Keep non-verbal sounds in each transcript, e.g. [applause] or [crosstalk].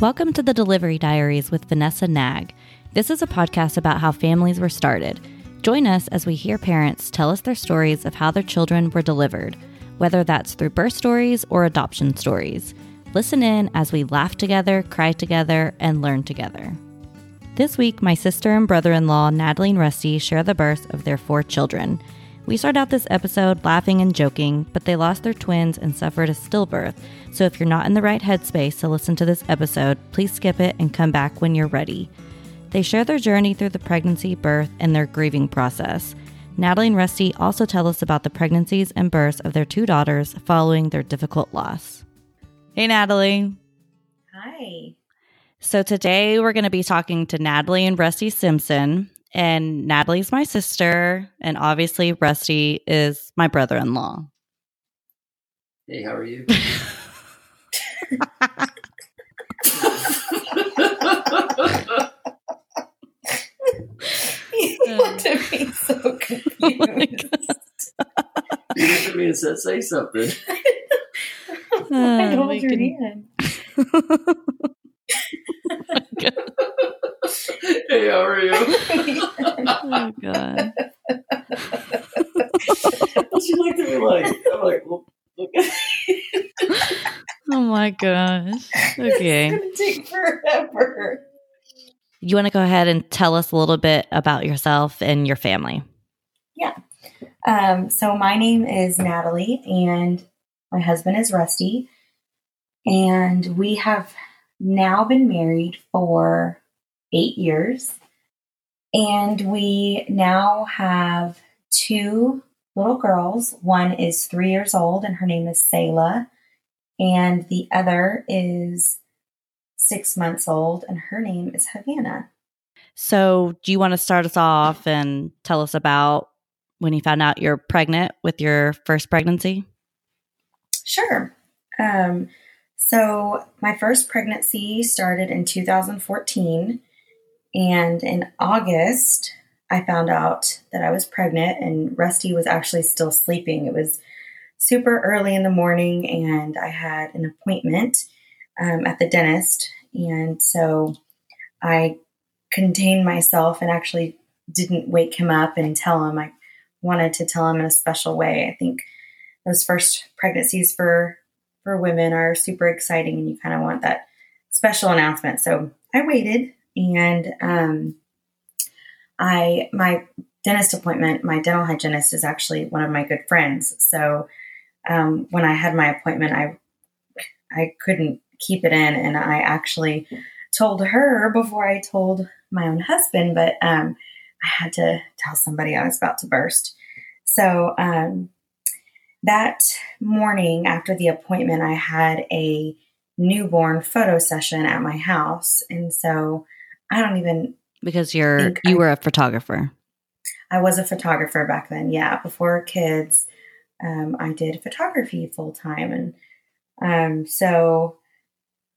Welcome to the Delivery Diaries with Vanessa Nag. This is a podcast about how families were started. Join us as we hear parents tell us their stories of how their children were delivered, whether that's through birth stories or adoption stories. Listen in as we laugh together, cry together, and learn together. This week, my sister and brother in law, Natalie and Rusty, share the birth of their four children. We start out this episode laughing and joking, but they lost their twins and suffered a stillbirth. So if you're not in the right headspace to listen to this episode, please skip it and come back when you're ready. They share their journey through the pregnancy, birth, and their grieving process. Natalie and Rusty also tell us about the pregnancies and births of their two daughters following their difficult loss. Hey, Natalie. Hi. So today we're going to be talking to Natalie and Rusty Simpson and Natalie's my sister, and obviously Rusty is my brother in law. Hey, how are you? [laughs] [laughs] you want to be so [laughs] confused. you looked at me and said, "Say something." I Uh, hold your can- hand. [laughs] hey, how are you? [laughs] oh my god. she looked at me like, I'm like, well, look at [laughs] Oh my gosh. Okay. It's gonna take forever. You want to go ahead and tell us a little bit about yourself and your family? Yeah. Um, so my name is Natalie, and my husband is Rusty, and we have now been married for eight years, and we now have two little girls. One is three years old, and her name is Selah, and the other is six months old, and her name is Havana. So, do you want to start us off and tell us about when you found out you're pregnant with your first pregnancy? Sure. Um, so my first pregnancy started in 2014, and in August, I found out that I was pregnant, and Rusty was actually still sleeping. It was super early in the morning, and I had an appointment um, at the dentist, and so I contained myself and actually didn't wake him up and tell him. I wanted to tell him in a special way. I think those first pregnancies for for women are super exciting and you kind of want that special announcement so i waited and um, i my dentist appointment my dental hygienist is actually one of my good friends. So um, when i had my appointment i i couldn't keep it in. And i actually told her before i told my own husband but um, i had to tell somebody i was about to burst. So um, that morning after the appointment, I had a newborn photo session at my house. And so I don't even, Because you're you were a photographer. I was a photographer back then. Yeah. Before kids, um, I did photography full time. And um, so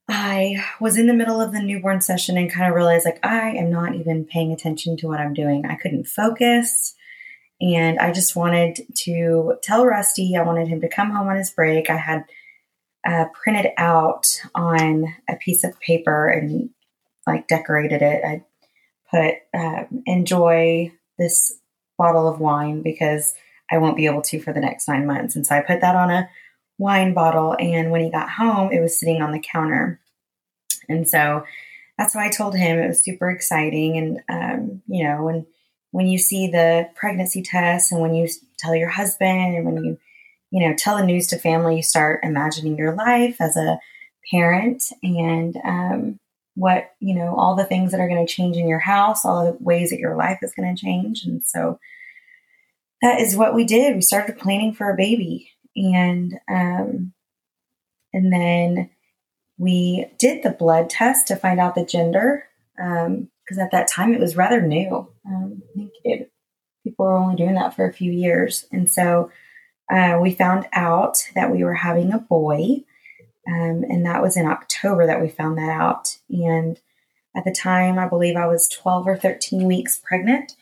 I was in the middle of the newborn session and kind of realized like, I am not even paying attention to what I'm doing. I couldn't focus. And I just wanted to tell Rusty, I wanted him to come home on his break. I had uh, printed out on a piece of paper and like decorated it. I put, um, enjoy this bottle of wine because I won't be able to for the next nine months. And so I put that on a wine bottle. And when he got home, it was sitting on the counter. And so that's why I told him it was super exciting. And, um, you know, and when you see the pregnancy test and when you tell your husband and when you you know tell the news to family you start imagining your life as a parent and um, what you know all the things that are going to change in your house all the ways that your life is going to change. And so that is what we did. We started planning for a baby and um, and then we did the blood test to find out the gender Um, because at that time it was rather new. Um, I think it, people were only doing that for a few years, and so uh, we found out that we were having a boy, um, and that was in October that we found that out. And at the time, I believe I was twelve or thirteen weeks pregnant.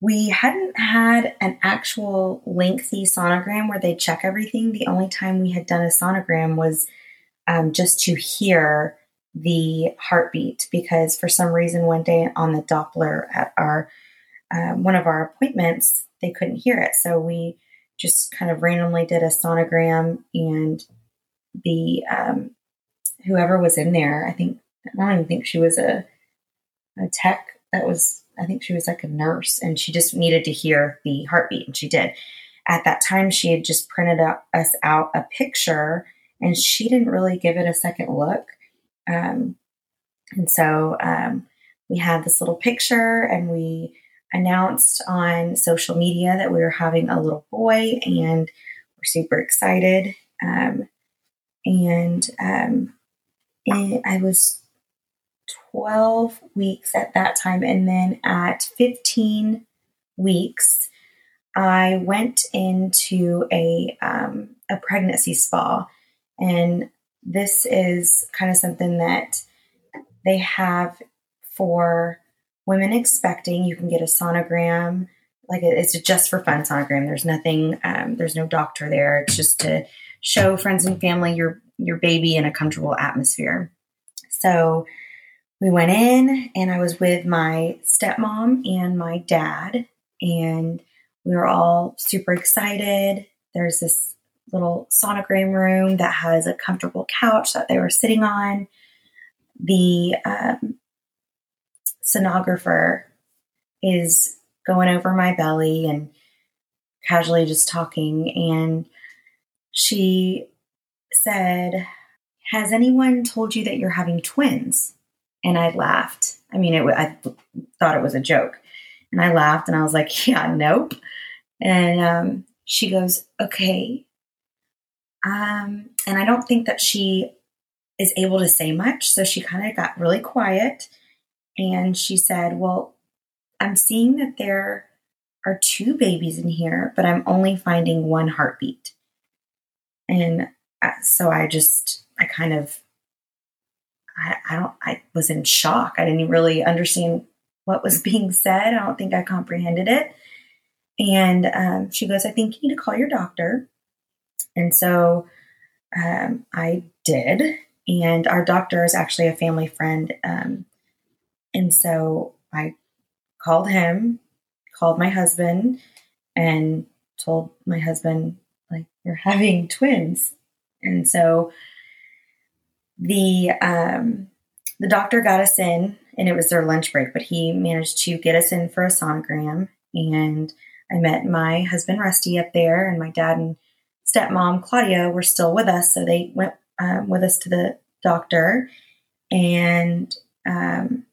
We hadn't had an actual lengthy sonogram where they check everything. The only time we had done a sonogram was um, just to hear the heartbeat because for some reason one day on the Doppler at our um, one of our appointments they couldn't hear it, so we just kind of randomly did a sonogram and the um, whoever was in there, I think I don't even think she was a a tech that was I think she was like a nurse and she just needed to hear the heartbeat and she did. At that time she had just printed out, us out a picture and she didn't really give it a second look. Um, and so um, we had this little picture and we announced on social media that we were having a little boy and we're super excited. Um, and, um, and I was 12 weeks at that time. And then at 15 weeks, I went into a, um, a pregnancy spa. And this is kind of something that they have for women expecting. You can get a sonogram, like it's just for fun sonogram. There's nothing, um, there's no doctor there. It's just to show friends and family your your baby in a comfortable atmosphere. So we went in, and I was with my stepmom and my dad, and we were all super excited. There's this little sonogram room that has a comfortable couch that they were sitting on. The um, sonographer is going over my belly and casually just talking. And she said, Has anyone told you that you're having twins? And I laughed. I mean, it, I thought it was a joke. And I laughed and I was like, [laughs] Yeah, nope. And um, she goes, Okay, um, and I don't think that she is able to say much. So she kind of got really quiet and she said, Well, I'm seeing that there are two babies in here, but I'm only finding one heartbeat. And so I just, I kind of, I, I don't, I was in shock. I didn't really understand what was [laughs] being said. I don't think I comprehended it. And um, she goes, I think you need to call your doctor. And so um, I did. And our doctor is actually a family friend. Um, and so I called him, called my husband, and told my husband, we're having twins. And so the um, the doctor got us in, and it was their lunch break, but he managed to get us in for a sonogram. And I met my husband Rusty up there, and my dad and stepmom Claudia were still with us, so they went um, with us to the doctor, and um,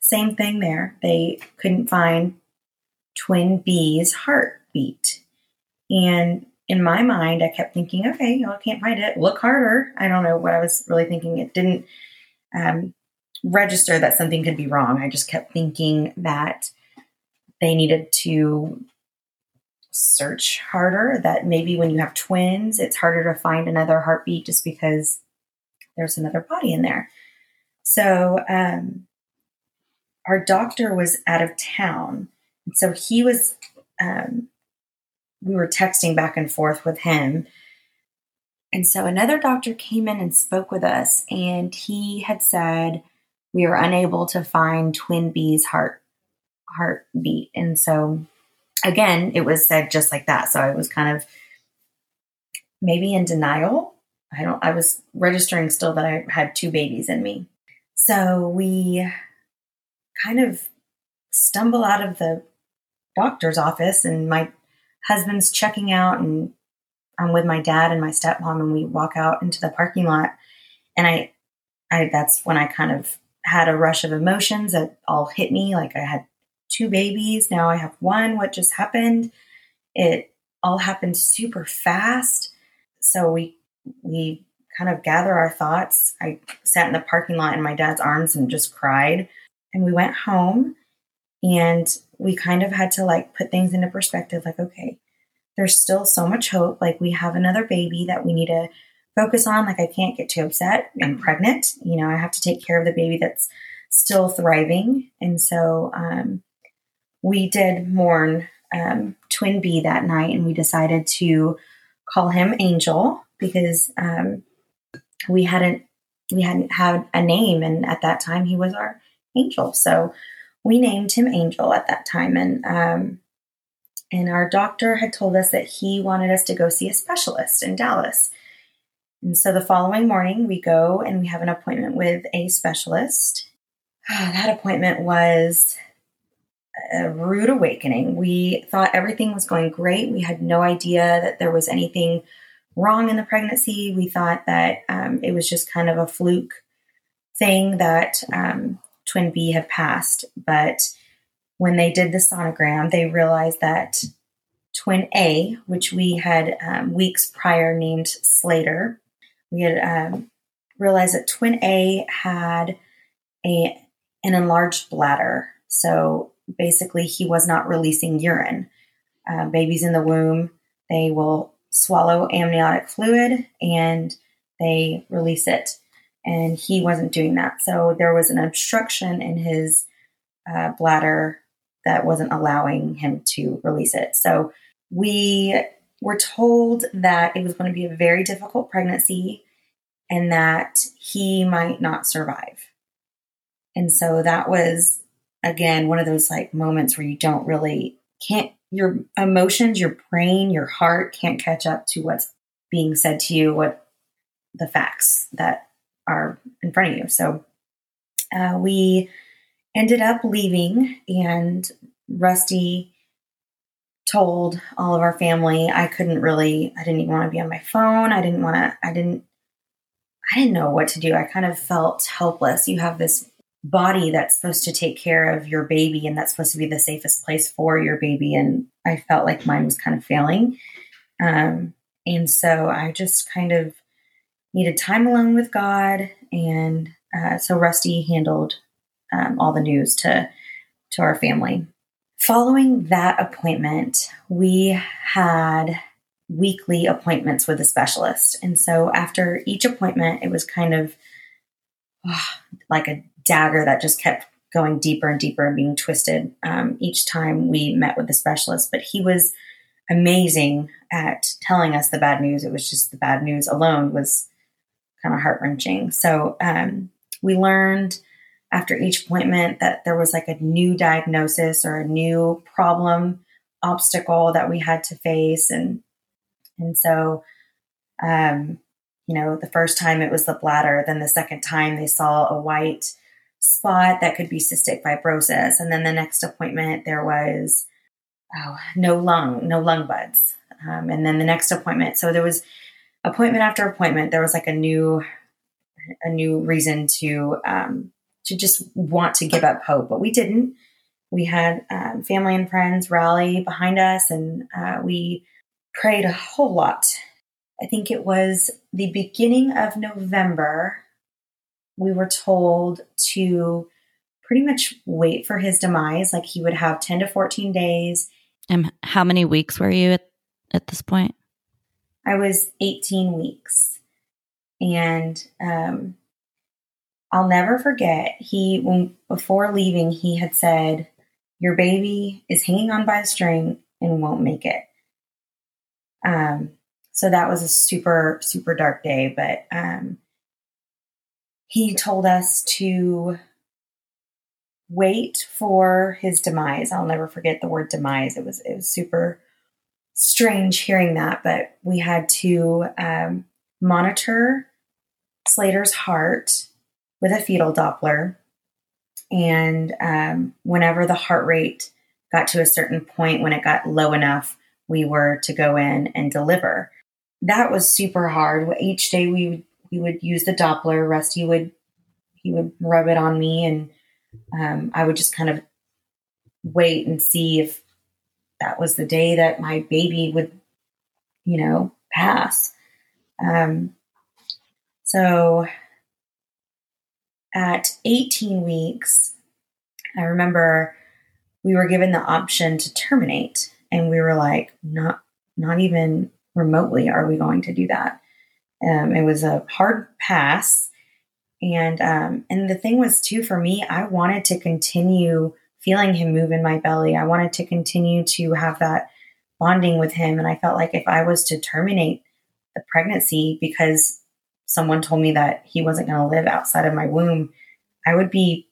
same thing there. They couldn't find twin B's heartbeat, and in my mind, I kept thinking, okay, I can't find it. Look harder. I don't know what I was really thinking. It didn't um, register that something could be wrong. I just kept thinking that they needed to search harder, that maybe when you have twins, it's harder to find another heartbeat just because there's another body in there. So, um, our doctor was out of town. And so he was, um, we were texting back and forth with him. And so another doctor came in and spoke with us, and he had said we were unable to find twin B's heart heartbeat. And so again, it was said just like that. So I was kind of maybe in denial. I don't, I was registering still that I had two babies in me. So we kind of stumble out of the doctor's office and my husband's checking out and I'm with my dad and my stepmom and we walk out into the parking lot and I I that's when I kind of had a rush of emotions that all hit me like I had two babies. Now I have one. What just happened? It all happened super fast. So we we kind of gather our thoughts. I sat in the parking lot in my dad's arms and just cried. And we went home and we kind of had to like put things into perspective like okay, there's still so much hope. Like we have another baby that we need to focus on. Like I can't get too upset. I'm pregnant. You know, I have to take care of the baby that's still thriving. And so um, we did mourn um, Twin B that night, and we decided to call him Angel because um, we hadn't we hadn't had a name, and at that time he was our angel. So we named him Angel at that time, and um, and our doctor had told us that he wanted us to go see a specialist in Dallas. And so the following morning, we go and we have an appointment with a specialist. that appointment was a rude awakening. We thought everything was going great. We had no idea that there was anything wrong in the pregnancy. We thought that um, it was just kind of a fluke thing that um, twin B had passed. But when they did the sonogram, they realized that twin A, which we had um, weeks prior named Slater, we had um, realized that twin A had a an enlarged bladder. So basically, he was not releasing urine. Uh, babies in the womb, they will swallow amniotic fluid and they release it. And he wasn't doing that. So there was an obstruction in his uh, bladder that wasn't allowing him to release it. So we were told that it was going to be a very difficult pregnancy and that he might not survive. And so that was, again, one of those like moments where you don't really, can't, your emotions, your brain, your heart can't catch up to what's being said to you, what the facts that are in front of you. So uh, we ended up leaving, and Rusty told all of our family I couldn't really, I didn't even want to be on my phone. I didn't want to, I didn't I didn't know what to do. I kind of felt helpless. You have this body that's supposed to take care of your baby and that's supposed to be the safest place for your baby. And I felt like mine was kind of failing. Um, and so I just kind of needed time alone with God. And uh, so Rusty handled um, all the news to, to our family. Following that appointment, we had weekly appointments with a specialist. And so after each appointment, it was kind of oh, like a dagger that just kept going deeper and deeper and being twisted um, each time we met with the specialist. But he was amazing at telling us the bad news. It was just the bad news alone was kind of heart wrenching. So um, we learned after each appointment that there was like a new diagnosis or a new problem obstacle that we had to face and and so, um, you know, the first time it was the bladder, then the second time they saw a white spot that could be cystic fibrosis. And then the next appointment, there was oh, no lung, no lung buds. Um, and then the next appointment, so there was appointment after appointment, there was like a new, a new reason to, um, to just want to give up hope, but we didn't. We had um, family and friends rally behind us, and uh, we prayed a whole lot. I think it was the beginning of November. We were told to pretty much wait for his demise. Like he would have 10 to 14 days. And how many weeks were you at, at this point? I was 18 weeks. And um, I'll never forget, he, when, before leaving, he had said, Your baby is hanging on by a string and won't make it. Um, so that was a super, super dark day. But um, he told us to wait for his demise. I'll never forget the word demise. It was it was super strange hearing that, but we had to um, monitor Slater's heart with a fetal Doppler, and um, whenever the heart rate got to a certain point, when it got low enough, we were to go in and deliver. That was super hard. Each day we would, we would use the Doppler. Rusty would he would rub it on me, and um, I would just kind of wait and see if that was the day that my baby would, you know, pass. Um, so at 18 weeks, I remember we were given the option to terminate and we were like not not even remotely are we going to do that um, it was a hard pass and um, and the thing was too for me i wanted to continue feeling him move in my belly i wanted to continue to have that bonding with him and i felt like if i was to terminate the pregnancy because someone told me that he wasn't going to live outside of my womb, I would be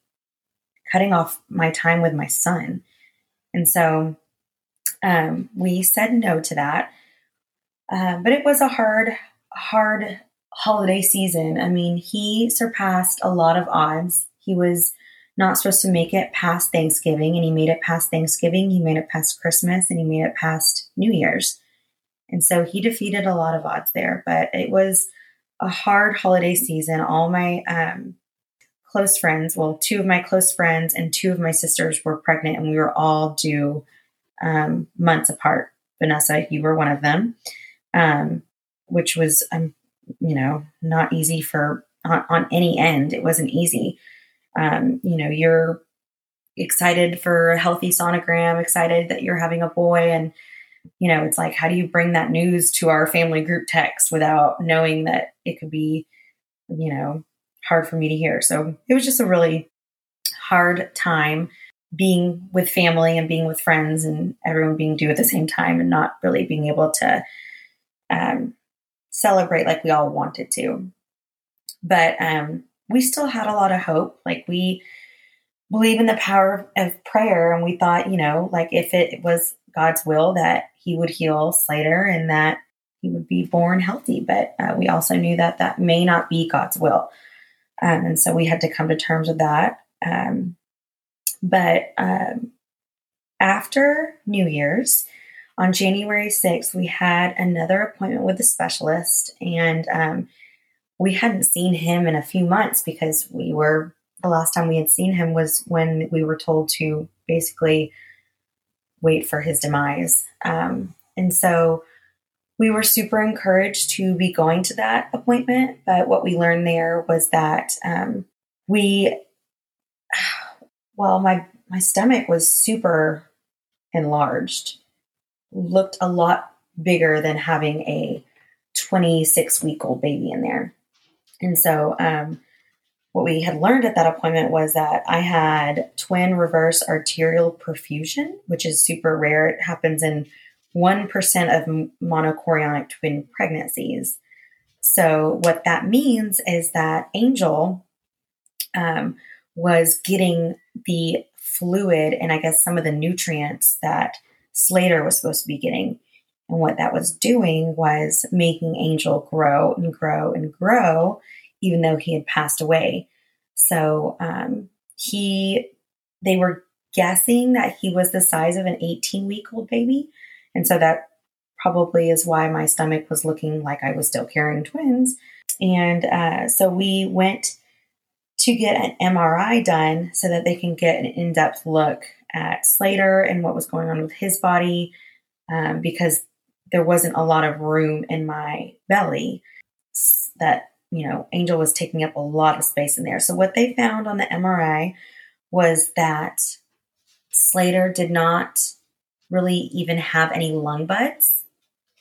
cutting off my time with my son. And so um, we said no to that. Um, but it was a hard, hard holiday season. I mean, he surpassed a lot of odds. He was not supposed to make it past Thanksgiving, and he made it past Thanksgiving, he made it past Christmas, and he made it past New Year's. And so he defeated a lot of odds there, but it was a hard holiday season. All my um, close friends, well, two of my close friends and two of my sisters were pregnant, and we were all due um, months apart. Vanessa, you were one of them, um, which was, um, you know, not easy for on, on, any end. It wasn't easy. Um, you know, you're excited for a healthy sonogram, excited that you're having a boy, and you know, it's like, how do you bring that news to our family group text without knowing that it could be, you know, hard for me to hear? So it was just a really hard time being with family and being with friends and everyone being due at the same time and not really being able to um, celebrate like we all wanted to. But um, we still had a lot of hope. Like we believe in the power of prayer, and we thought, you know, like if it was God's will that he would heal Slater and that he would be born healthy. But uh, we also knew that that may not be God's will. Um, and so we had to come to terms with that. Um, but um, after New Year's, on January 6th, we had another appointment with a specialist, and um, we hadn't seen him in a few months because we were the last time we had seen him was when we were told to basically wait for his demise. Um, and so we were super encouraged to be going to that appointment. But what we learned there was that um, we, [sighs] well, my, my stomach was super enlarged, looked a lot bigger than having a 26 week old baby in there. And so, um, what we had learned at that appointment was that I had twin reverse arterial perfusion, which is super rare. It happens in 1% of monochorionic twin pregnancies. So, what that means is that Angel um, was getting the fluid and I guess some of the nutrients that Slater was supposed to be getting. And what that was doing was making Angel grow and grow and grow even though he had passed away. So um, he, they were guessing that he was the size of an 18 week old baby. And so that probably is why my stomach was looking like I was still carrying twins. And uh, so we went to get an MRI done so that they can get an in depth look at Slater and what was going on with his body um, because there wasn't a lot of room in my belly that you know, Angel was taking up a lot of space in there. So what they found on the MRI was that Slater did not really even have any lung buds.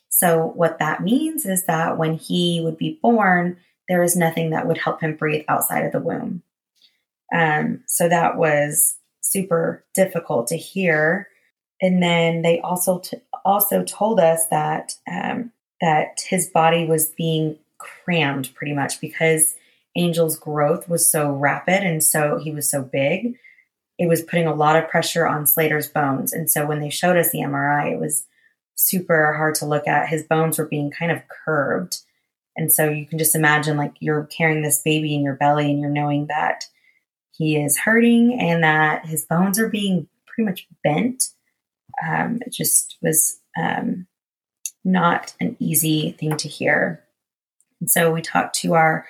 So what that means is that when he would be born, there is nothing that would help him breathe outside of the womb. Um, so that was super difficult to hear. And then they also t- also told us that um, that his body was being crammed pretty much because Angel's growth was so rapid and so he was so big. It was putting a lot of pressure on Slater's bones. And so when they showed us the MRI, it was super hard to look at. His bones were being kind of curved. And so you can just imagine like you're carrying this baby in your belly and you're knowing that he is hurting and that his bones are being pretty much bent. Um, it just was um, not an easy thing to hear. And so we talked to our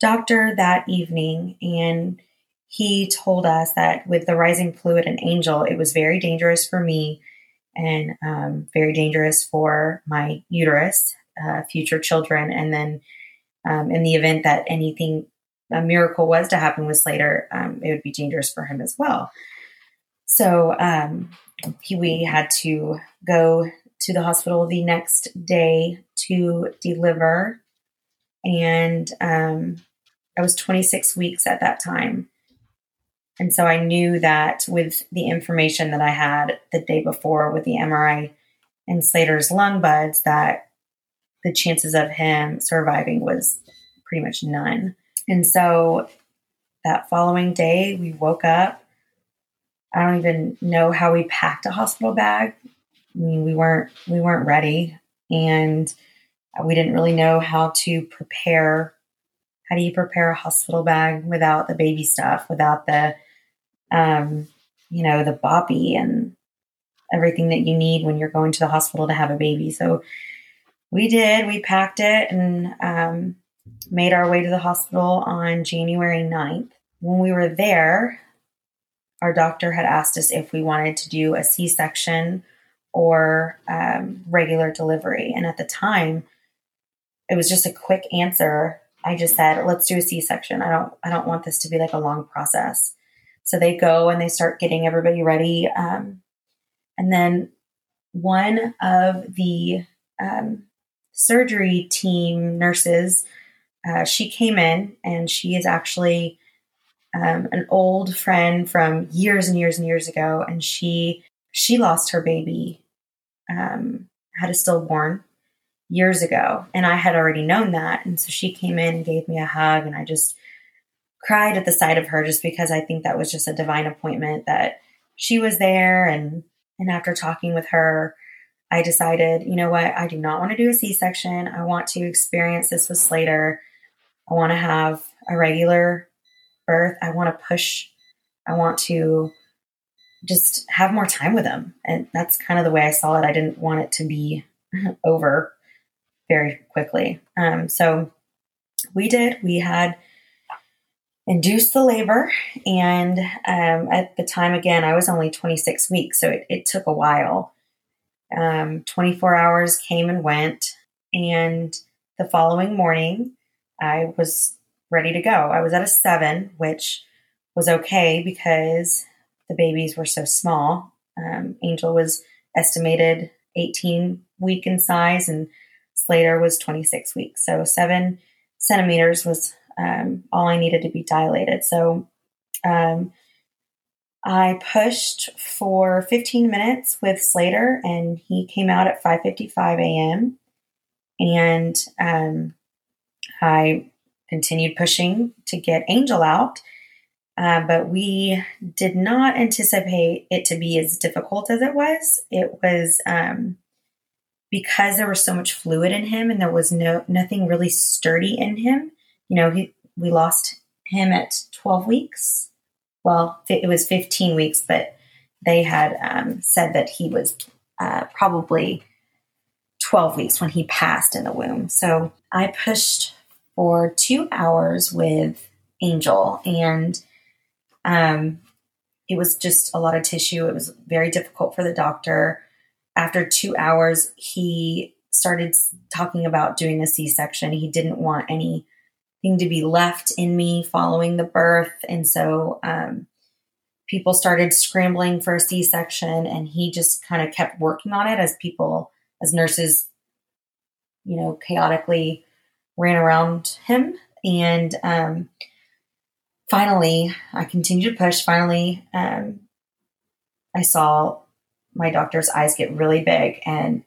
doctor that evening, and he told us that with the rising fluid and angel, it was very dangerous for me and um, very dangerous for my uterus, uh, future children. And then um, in the event that anything, a miracle was to happen with Slater, um, it would be dangerous for him as well. So um, he, we had to go to the hospital the next day to deliver and um, I was 26 weeks at that time. And so I knew that with the information that I had the day before with the MRI and Slater's lung buds, that the chances of him surviving was pretty much none. And so that following day, we woke up. I don't even know how we packed a hospital bag. I mean, we weren't we weren't ready, and we didn't really know how to prepare. How do you prepare a hospital bag without the baby stuff, without the, um, you know, the boppy and everything that you need when you're going to the hospital to have a baby? So we did. We packed it and um, made our way to the hospital on January 9th. When we were there, our doctor had asked us if we wanted to do a C section or um, regular delivery. And at the time, it was just a quick answer. I just said, "Let's do a C-section. I don't, I don't want this to be like a long process." So they go and they start getting everybody ready, um, and then one of the um, surgery team nurses, uh, she came in and she is actually um, an old friend from years and years and years ago, and she she lost her baby, um, had a stillborn years ago, and I had already known that, and so she came in and gave me a hug, and I just cried at the sight of her, just because I think that was just a divine appointment that she was there, and and after talking with her. I decided, you know what, I do not want to do a C section. I want to experience this with Slater. I want to have a regular birth. I want to push, I want to just have more time with them. And that's kind of the way I saw it. I didn't want it to be [laughs] over very quickly. Um, so we did. We had induced the labor. And um, at the time, again, I was only 26 weeks. So it, it took a while. Um, 24 hours came and went. And the following morning, I was ready to go. I was at a seven, which was okay because the babies were so small. Um, Angel was estimated 18 week in size, and Slater was 26 weeks. So seven centimeters was um, all I needed to be dilated. So um, I pushed for 15 minutes with Slater, and he came out at 5:55 a.m. And um, I continued pushing to get Angel out. Uh, but we did not anticipate it to be as difficult as it was. It was um, because there was so much fluid in him, and there was no nothing really sturdy in him. You know, he, we lost him at 12 weeks. Well, it was 15 weeks, but they had um, said that he was uh, probably 12 weeks when he passed in the womb. So I pushed for two hours with Angel, and um, it was just a lot of tissue. It was very difficult for the doctor. After two hours, he started talking about doing a C section. He didn't want anything to be left in me following the birth. And so um, people started scrambling for a C section, and he just kind of kept working on it as people, as nurses, you know, chaotically ran around him. And um, finally, I continued to push. Finally, um, I saw my doctor's eyes get really big, and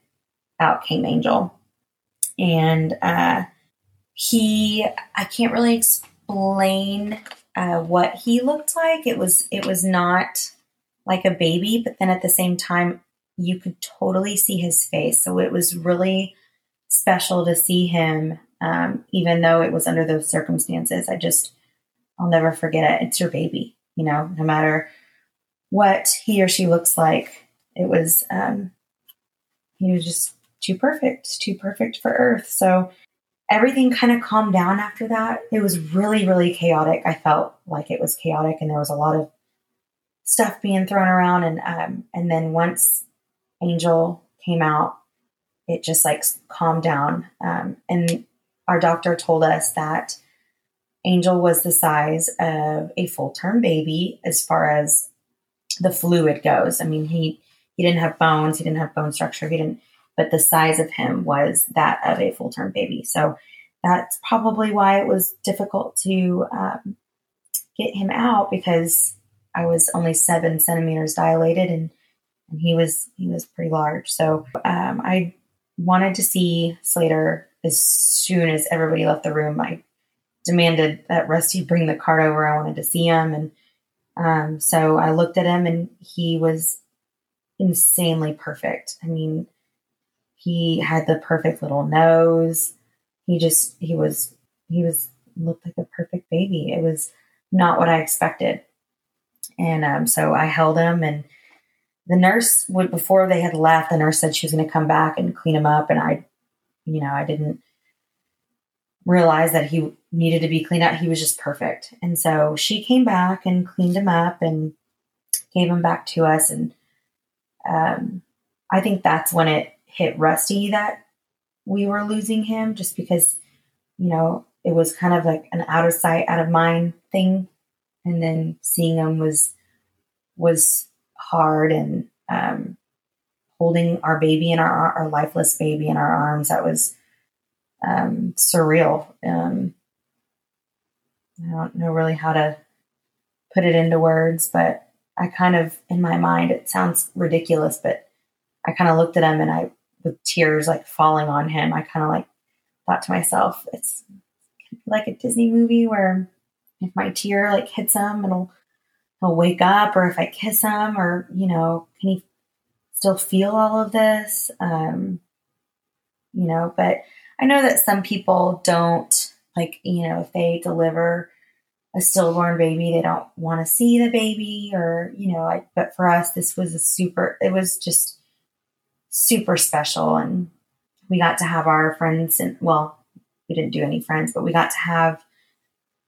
out came Angel. And uh, he, I can't really explain uh, what he looked like. It was, it was not like a baby, but then at the same time, you could totally see his face. So it was really special to see him um, even though it was under those circumstances. I just, I'll never forget it. It's your baby, you know, no matter what he or she looks like. It was, um, he was just too perfect, too perfect for Earth. So everything kind of calmed down after that. It was really, really chaotic. I felt like it was chaotic, and there was a lot of stuff being thrown around. And um, and then once Angel came out, it just like calmed down. Um, and our doctor told us that Angel was the size of a full term baby as far as the fluid goes. I mean, he he didn't have bones, he didn't have bone structure, he didn't, but the size of him was that of a full term baby. So that's probably why it was difficult to um, get him out because I was only seven centimeters dilated and and he was he was pretty large. So um, I wanted to see Slater as soon as everybody left the room. I demanded that Rusty bring the cart over. I wanted to see him. And um, so I looked at him and he was insanely perfect. I mean, he had the perfect little nose. He just, he was, he was, looked like a perfect baby. It was not what I expected. And um, so I held him and the nurse would, before they had left, the nurse said she was going to come back and clean him up. And I, you know, I didn't realize that he needed to be cleaned up. He was just perfect. And so she came back and cleaned him up and gave him back to us. And um, I think that's when it hit Rusty that we were losing him just because, you know, it was kind of like an out of sight, out of mind thing. And then seeing him was, was hard and, um, holding our baby in our, our lifeless baby in our arms. That was, um, surreal. Um, I don't know really how to put it into words, but I kind of, in my mind, it sounds ridiculous, but I kind of looked at him and I, with tears like falling on him, I kind of like thought to myself, it's like a Disney movie where if my tear like hits him, it'll he'll wake up, or if I kiss him, or you know, can he still feel all of this? Um, you know, but I know that some people don't like, you know, if they deliver a stillborn baby, they don't want to see the baby or, you know, I, but for us, this was a super, it was just super special. And we got to have our friends and, well, we didn't do any friends, but we got to have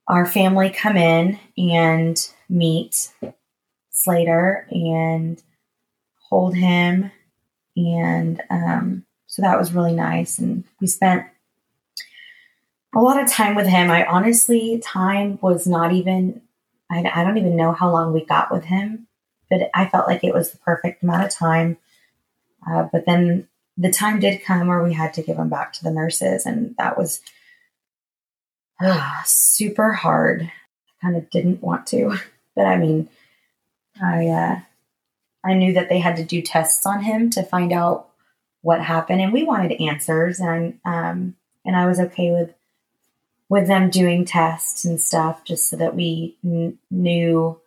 our family come in and meet Slater and hold him. And um, so that was really nice. And we spent a lot of time with him. I honestly, time was not even, I, I don't even know how long we got with him, but I felt like it was the perfect amount of time. Uh, but then the time did come where we had to give him back to the nurses, and that was uh, super hard. I kind of didn't want to, [laughs] but I mean, I uh, I knew that they had to do tests on him to find out what happened, and we wanted answers, and um, and I was okay with with them doing tests and stuff, just so that we n- knew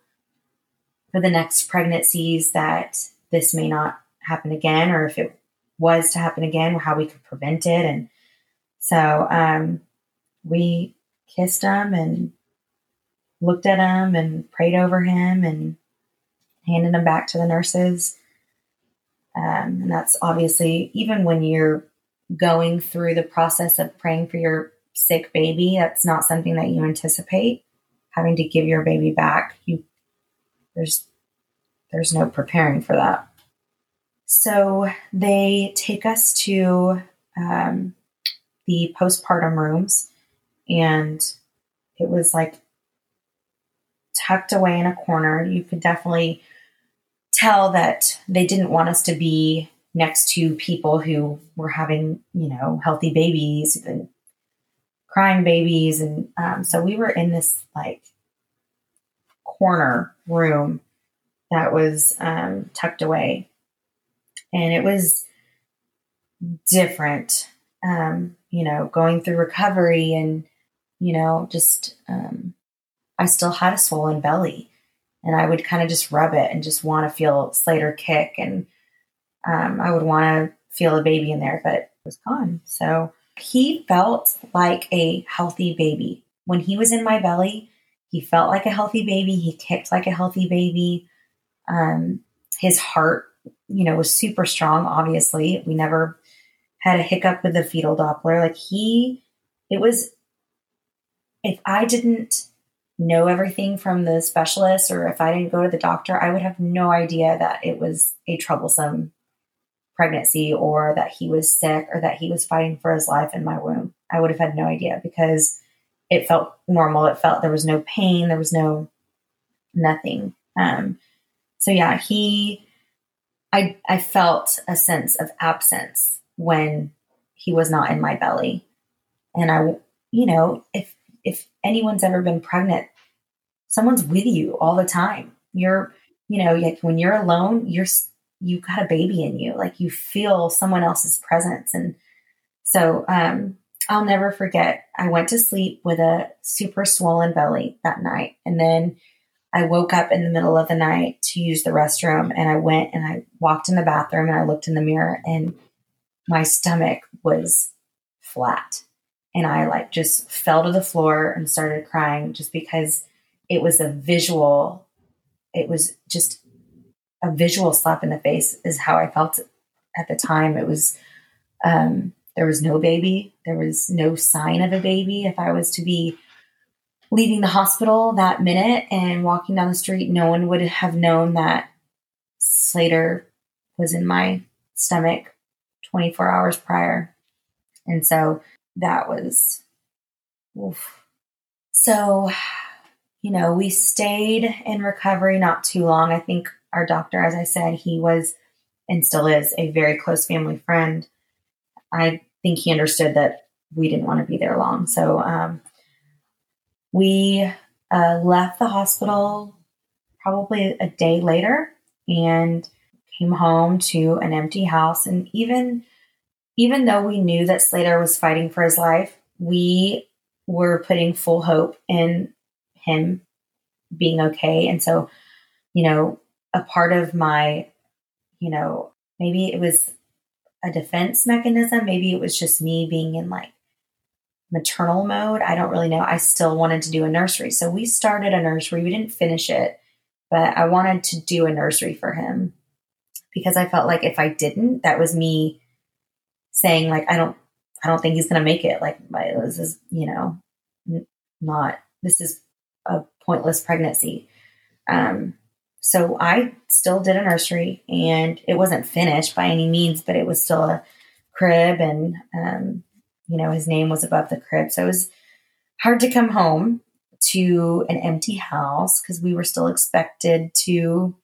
for the next pregnancies that this may not happen again, or if it was to happen again, how we could prevent it, and so um, we kissed him and looked at him and prayed over him and handed them back to the nurses. Um, and that's obviously, even when you're going through the process of praying for your sick baby, that's not something that you anticipate having to give your baby back. You, there's, there's no preparing for that. So they take us to um, the postpartum rooms, and it was like tucked away in a corner. You could definitely tell that they didn't want us to be next to people who were having, you know, healthy babies and crying babies. And um, so we were in this like corner room that was um, tucked away. And it was different, um, you know, going through recovery and, you know, just, um, I still had a swollen belly and I would kind of just rub it and just want to feel Slater kick. And um, I would want to feel a baby in there, but it was gone. So he felt like a healthy baby. When he was in my belly, he felt like a healthy baby. He kicked like a healthy baby. Um, his heart, you know, was super strong. Obviously, we never had a hiccup with the fetal Doppler. Like he, it was, if I didn't know everything from the specialist or if I didn't go to the doctor, I would have no idea that it was a troublesome pregnancy or that he was sick or that he was fighting for his life in my womb. I would have had no idea because it felt normal. It felt there was no pain, there was no nothing. Um, so yeah, he, I, I felt a sense of absence when he was not in my belly. And I, you know, if if anyone's ever been pregnant, someone's with you all the time. You're, you know, like when you're alone, you're you got a baby in you. Like you feel someone else's presence. And so um I'll never forget. I went to sleep with a super swollen belly that night. And then I woke up in the middle of the night to use the restroom and I went and I walked in the bathroom and I looked in the mirror and my stomach was flat. And I like just fell to the floor and started crying just because it was a visual, it was just a visual slap in the face, is how I felt at the time. It was, um, there was no baby, there was no sign of a baby. If I was to be leaving the hospital that minute and walking down the street, no one would have known that Slater was in my stomach 24 hours prior. And so that was, oof. so, you know, we stayed in recovery not too long. I think our doctor, as I said, he was and still is a very close family friend. I think he understood that we didn't want to be there long. So, um, we uh, left the hospital probably a day later and came home to an empty house. And even even though we knew that Slater was fighting for his life, we were putting full hope in him being okay. And so, you know, a part of my, you know, maybe it was a defense mechanism, maybe it was just me being in like maternal mode. I don't really know. I still wanted to do a nursery. So we started a nursery. We didn't finish it, but I wanted to do a nursery for him because I felt like if I didn't, that was me saying like I don't I don't think he's going to make it. Like this is, you know, n- not this is a pointless pregnancy. Um so I still did a nursery and it wasn't finished by any means, but it was still a crib and um you know, his name was above the crib. So it was hard to come home to an empty house because we were still expected to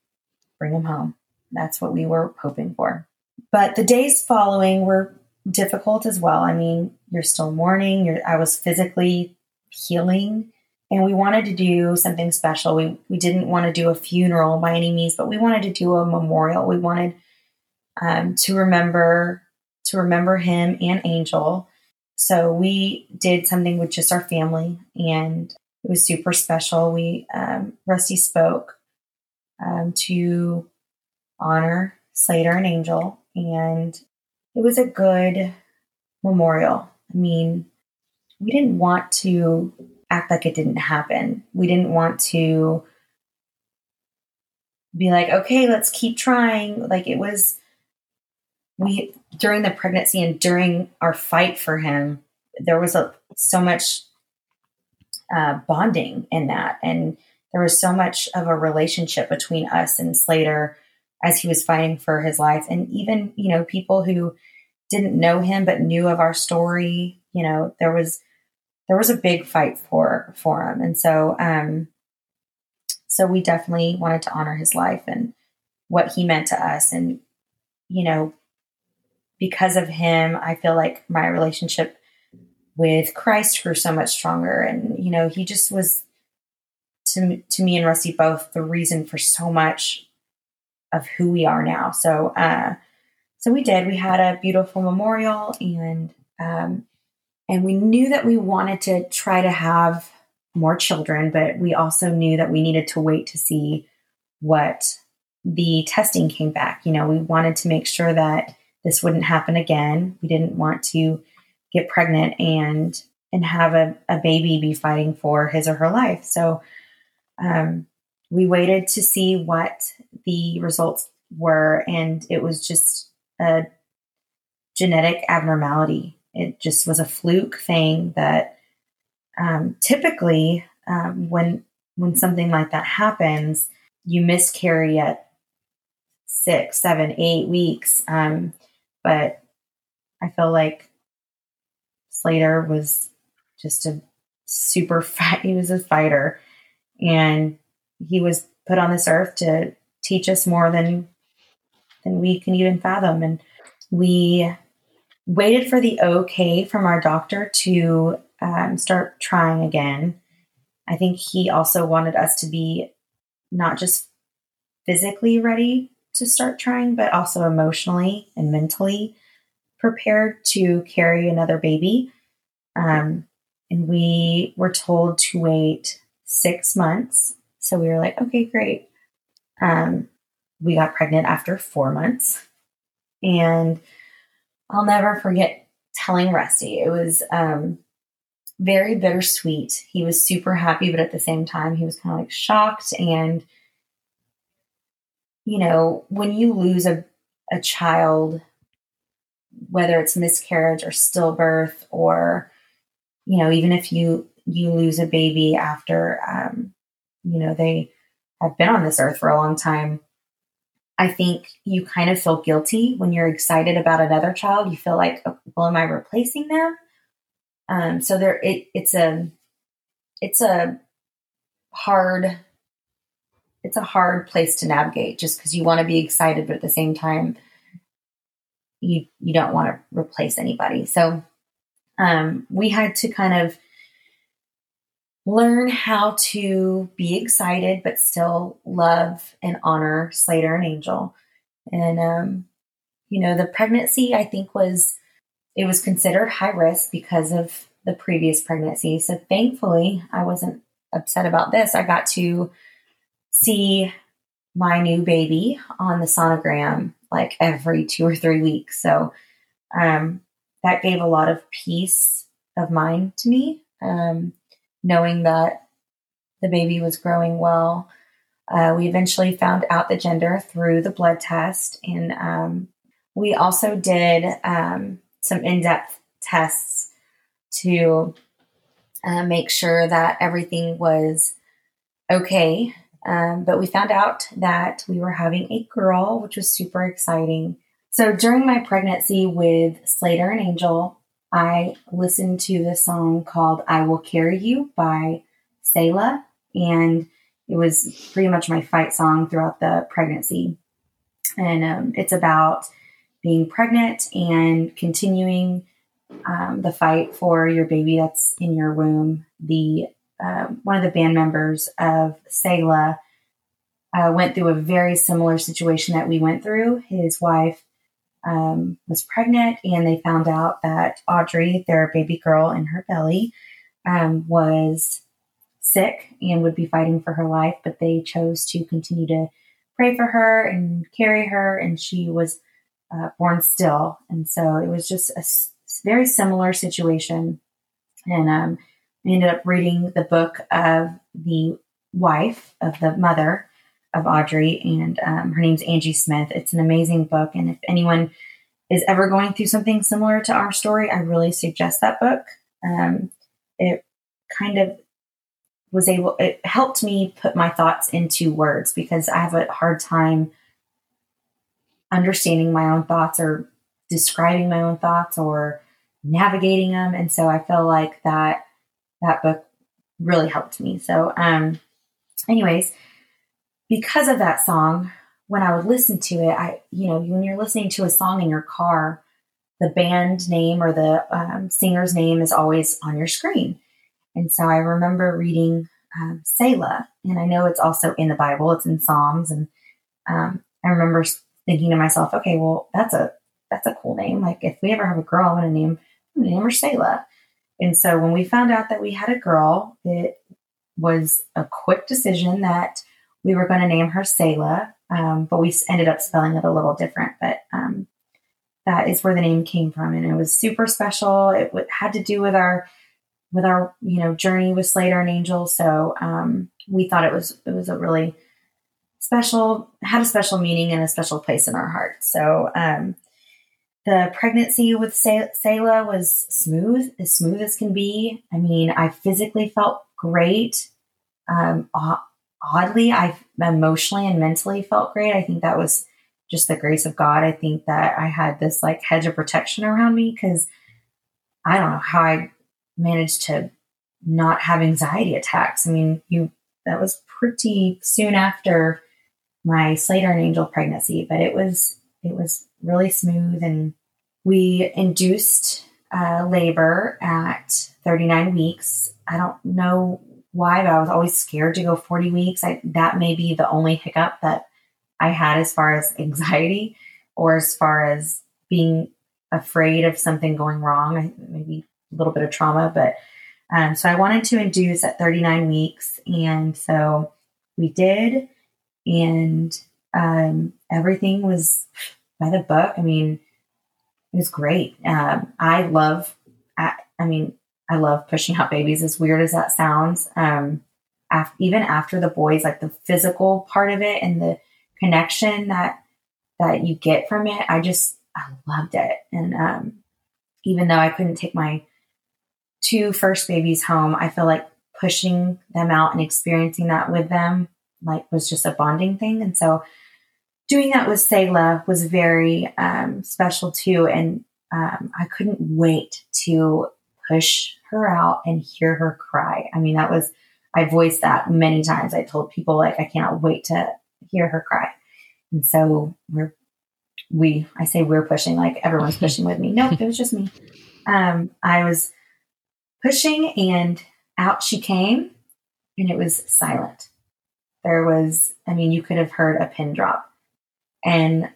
bring him home. That's what we were hoping for. But the days following were difficult as well. I mean, you're still mourning, you're, I was physically healing, and we wanted to do something special. We, we didn't want to do a funeral by any means, but we wanted to do a memorial. We wanted um, to remember to remember him and Angel so we did something with just our family, and it was super special. We um, Rusty spoke um, to honor Slater and Angel, and it was a good memorial. I mean, we didn't want to act like it didn't happen. We didn't want to be like, okay, let's keep trying. Like it was we during the pregnancy and during our fight for him, there was a, so much uh, bonding in that, and there was so much of a relationship between us and Slater as he was fighting for his life, and even you know people who didn't know him but knew of our story. You know, there was there was a big fight for for him, and so um, so we definitely wanted to honor his life and what he meant to us, and you know because of him, I feel like my relationship with Christ grew so much stronger. And, you know, he just was to, to me and Rusty both the reason for so much of who we are now. So, uh, so we did, we had a beautiful memorial and, um, and we knew that we wanted to try to have more children, but we also knew that we needed to wait to see what the testing came back. You know, we wanted to make sure that this wouldn't happen again. We didn't want to get pregnant and and have a, a baby be fighting for his or her life. So um, we waited to see what the results were, and it was just a genetic abnormality. It just was a fluke thing that um, typically um, when when something like that happens, you miscarry at six, seven, eight weeks. Um, but I feel like Slater was just a super [laughs] fight. He was a fighter, and he was put on this earth to teach us more than than we can even fathom. And we waited for the okay from our doctor to um, start trying again. I think he also wanted us to be not just physically ready to start trying, but also emotionally and mentally prepared to carry another baby. Um, and we were told to wait six months. So we were like, okay, great. Um, we got pregnant after four months. And I'll never forget telling Rusty. It was um, very bittersweet. He was super happy, but at the same time, he was kind of like shocked. And, you know, when you lose a, a child, whether it's miscarriage or stillbirth, or, you know, even if you you lose a baby after, um, you know, they have been on this earth for a long time, I think you kind of feel guilty when you're excited about another child. You feel like, oh, well, am I replacing them? Um, so there, it, it's a, it's a hard, it's a hard place to navigate just because you want to be excited, but at the same time, you you don't want to replace anybody. So um, we had to kind of learn how to be excited but still love and honor Slater and Angel. And um, you know, the pregnancy I think was it was considered high risk because of the previous pregnancy. So thankfully, I wasn't upset about this. I got to see my new baby on the sonogram like every two or three weeks. So um, that gave a lot of peace of mind to me. Um, knowing that the baby was growing well. Uh, we eventually found out the gender through the blood test, and um, we also did um, some in depth tests to uh, make sure that everything was okay. Um, but we found out that we were having a girl, which was super exciting. So during my pregnancy with Slater and Angel, I listened to the song called I Will Carry You by Selah, and it was pretty much my fight song throughout the pregnancy. And um, it's about being pregnant and continuing um, the fight for your baby that's in your womb. The uh, one of the band members of Selah uh, went through a very similar situation that we went through. His wife um, was pregnant, and they found out that Audrey, their baby girl in her belly, um, was sick and would be fighting for her life. But they chose to continue to pray for her and carry her, and she was uh, born still. And so it was just a s- very similar situation. And um, we ended up reading the book of the wife of the mother of Audrey, and um, her name's Angie Smith. It's an amazing book, and if anyone is ever going through something similar to our story, I really suggest that book. Um, it kind of was able, it helped me put my thoughts into words because I have a hard time understanding my own thoughts or describing my own thoughts or navigating them. And so I feel like that that book really helped me. So, um, anyways, because of that song, when I would listen to it, I, you know, when you're listening to a song in your car, the band name or the um, singer's name is always on your screen. And so I remember reading um, Selah, and I know it's also in the Bible, it's in Psalms. And um, I remember thinking to myself, okay, well, that's a that's a cool name. Like if we ever have a girl, I'm going to name I'm gonna name her Selah. And so when we found out that we had a girl, it was a quick decision that we were going to name her Selah, um, but we ended up spelling it a little different. But um, that is where the name came from, and it was super special. It w- had to do with our with our you know journey with Slater and Angel. So um, we thought it was it was a really special had a special meaning and a special place in our heart. So um, the pregnancy with Selah was smooth, as smooth as can be. I mean, I physically felt great. Um, oddly, I emotionally and mentally felt great. I think that was just the grace of God. I think that I had this like hedge of protection around me because I don't know how I managed to not have anxiety attacks. I mean, you that was pretty soon after my Slater and Angel pregnancy, but it was it was really smooth and we induced uh, labor at 39 weeks. I don't know why, but I was always scared to go 40 weeks. I, that may be the only hiccup that I had as far as [laughs] anxiety or as far as being afraid of something going wrong. Maybe a little bit of trauma, but um, so I wanted to induce at 39 weeks, and so we did, and um, everything was by the book. I mean, it was great. Um, I love, I, I, mean, I love pushing out babies. As weird as that sounds, um, af- even after the boys, like the physical part of it and the connection that that you get from it, I just I loved it. And um, even though I couldn't take my two first babies home, I feel like pushing them out and experiencing that with them like was just a bonding thing. And so doing that with Selah was very um, special too. And um, I couldn't wait to push her out and hear her cry. I mean, that was, I voiced that many times. I told people, like, I cannot wait to hear her cry. And so we're, we, I say we're pushing, like everyone's [laughs] pushing with me. Nope, it was just me. Um, I was pushing and out she came and it was silent. There was, I mean, you could have heard a pin drop. And,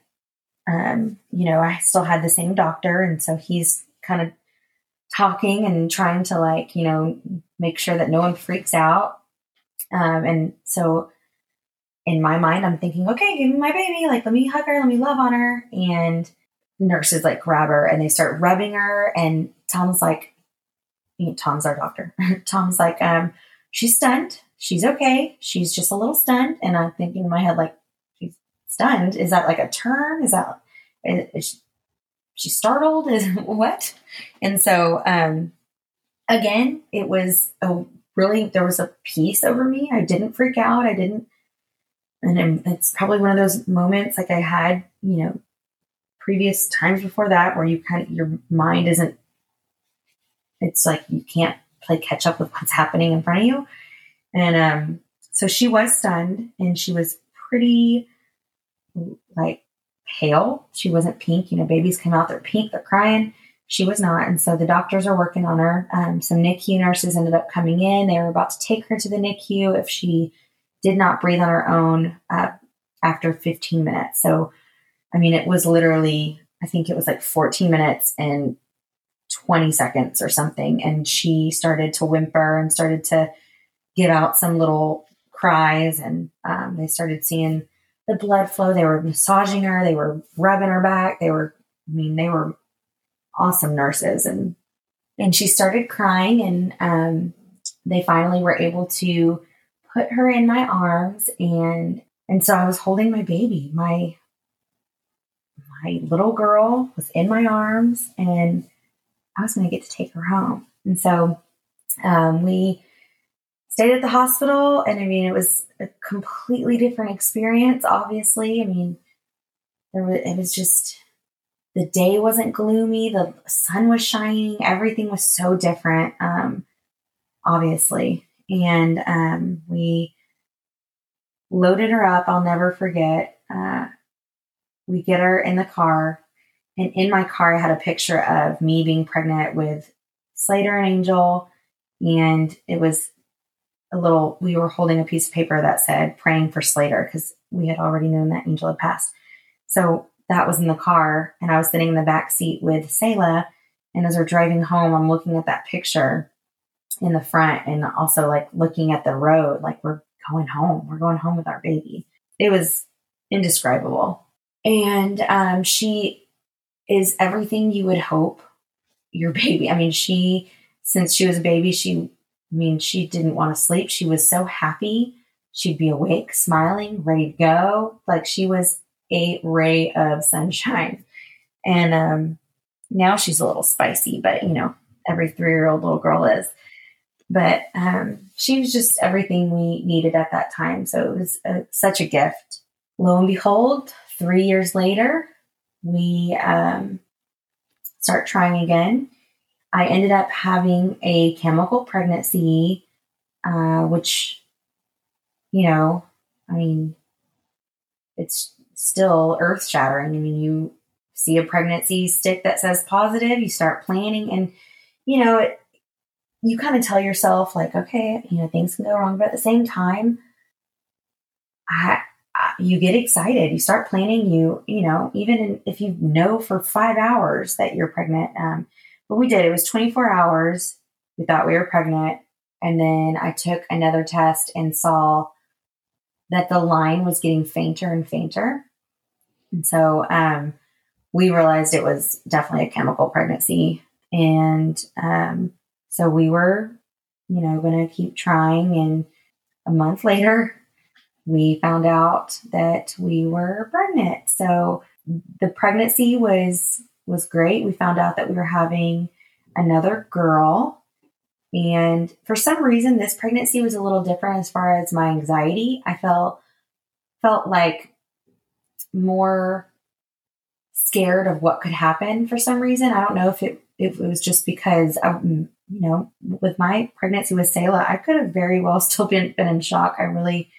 um, you know, I still had the same doctor. And so he's kind of talking and trying to, like, you know, make sure that no one freaks out. Um, and so in my mind, I'm thinking, okay, give me my baby. Like, let me hug her. Let me love on her. And nurses like grab her and they start rubbing her. And Tom's like, Tom's our doctor. [laughs] Tom's like, um, she's stunned. She's okay. She's just a little stunned. And I'm thinking in my head, like, she's stunned. Is that like a turn? Is that, is, is she, she startled? Is [laughs] what? And so, um, again, it was a really, there was a peace over me. I didn't freak out. I didn't, and it's probably one of those moments like I had, you know, previous times before that where you kind of, your mind isn't, it's like you can't play catch up with what's happening in front of you. And um, so she was stunned and she was pretty like pale. She wasn't pink. You know, babies come out, they're pink, they're crying. She was not. And so the doctors are working on her. Um, some NICU nurses ended up coming in. They were about to take her to the NICU if she did not breathe on her own uh, after 15 minutes. So, I mean, it was literally, I think it was like 14 minutes and 20 seconds or something. And she started to whimper and started to give out some little cries and um, they started seeing the blood flow. They were massaging her, they were rubbing her back. They were, I mean, they were awesome nurses and and she started crying and um, they finally were able to put her in my arms and and so I was holding my baby. My my little girl was in my arms and I was going to get to take her home. And so um, we stayed at the hospital and I mean it was a completely different experience obviously. I mean there was it was just the day wasn't gloomy the sun was shining everything was so different um obviously. And um we loaded her up I'll never forget. Uh we get her in the car and in my car I had a picture of me being pregnant with Slater and Angel and it was a little, we were holding a piece of paper that said praying for Slater because we had already known that Angel had passed. So that was in the car, and I was sitting in the back seat with Selah. And as we're driving home, I'm looking at that picture in the front and also like looking at the road, like we're going home. We're going home with our baby. It was indescribable. And um, she is everything you would hope your baby. I mean, she, since she was a baby, she I mean, she didn't want to sleep. She was so happy. She'd be awake, smiling, ready to go. Like she was a ray of sunshine. And um, now she's a little spicy, but you know, every three year old little girl is. But um, she was just everything we needed at that time. So it was a, such a gift. Lo and behold, three years later, we um, start trying again I ended up having a chemical pregnancy, uh, which, you know, I mean, it's still earth shattering. I mean, you see a pregnancy stick that says positive, you start planning, and, you know, it, you kind of tell yourself, like, okay, you know, things can go wrong, but at the same time, I, you get excited. You start planning. You, you know, even if you know for five hours that you're pregnant, um, but we did. It was 24 hours. We thought we were pregnant. And then I took another test and saw that the line was getting fainter and fainter. And so um, we realized it was definitely a chemical pregnancy. And um, so we were, you know, going to keep trying. And a month later, we found out that we were pregnant. So the pregnancy was was great. We found out that we were having another girl. And for some reason this pregnancy was a little different as far as my anxiety. I felt felt like more scared of what could happen for some reason. I don't know if it if it was just because I, you know, with my pregnancy with Selah, I could have very well [laughs] still been been in shock. I really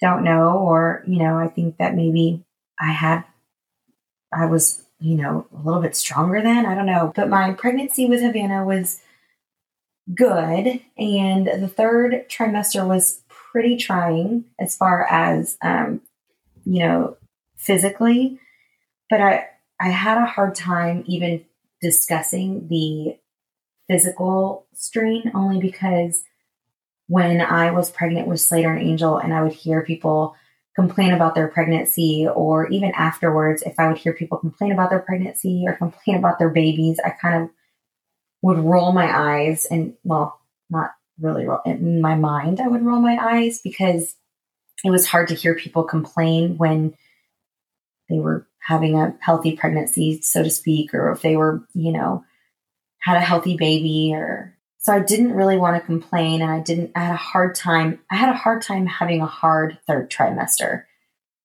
don't know, or you know, I think that maybe I had, I was, you know, a little bit stronger then. I don't know, but my pregnancy with Havana was good, and the third trimester was pretty trying as far as, um, you know, physically, but I I had a hard time even discussing the physical strain only because when I was pregnant with Slater and Angel and I would hear people complain about their pregnancy or even afterwards, if I would hear people complain about their pregnancy or complain about their babies, I kind of would roll my eyes and, well, not really roll in my mind, I would roll my eyes because it was hard to hear people complain when they were having a healthy pregnancy, so to speak, or if they were, you know, had a healthy baby or so I didn't really want to complain and I didn't I had a hard time I had a hard time having a hard third trimester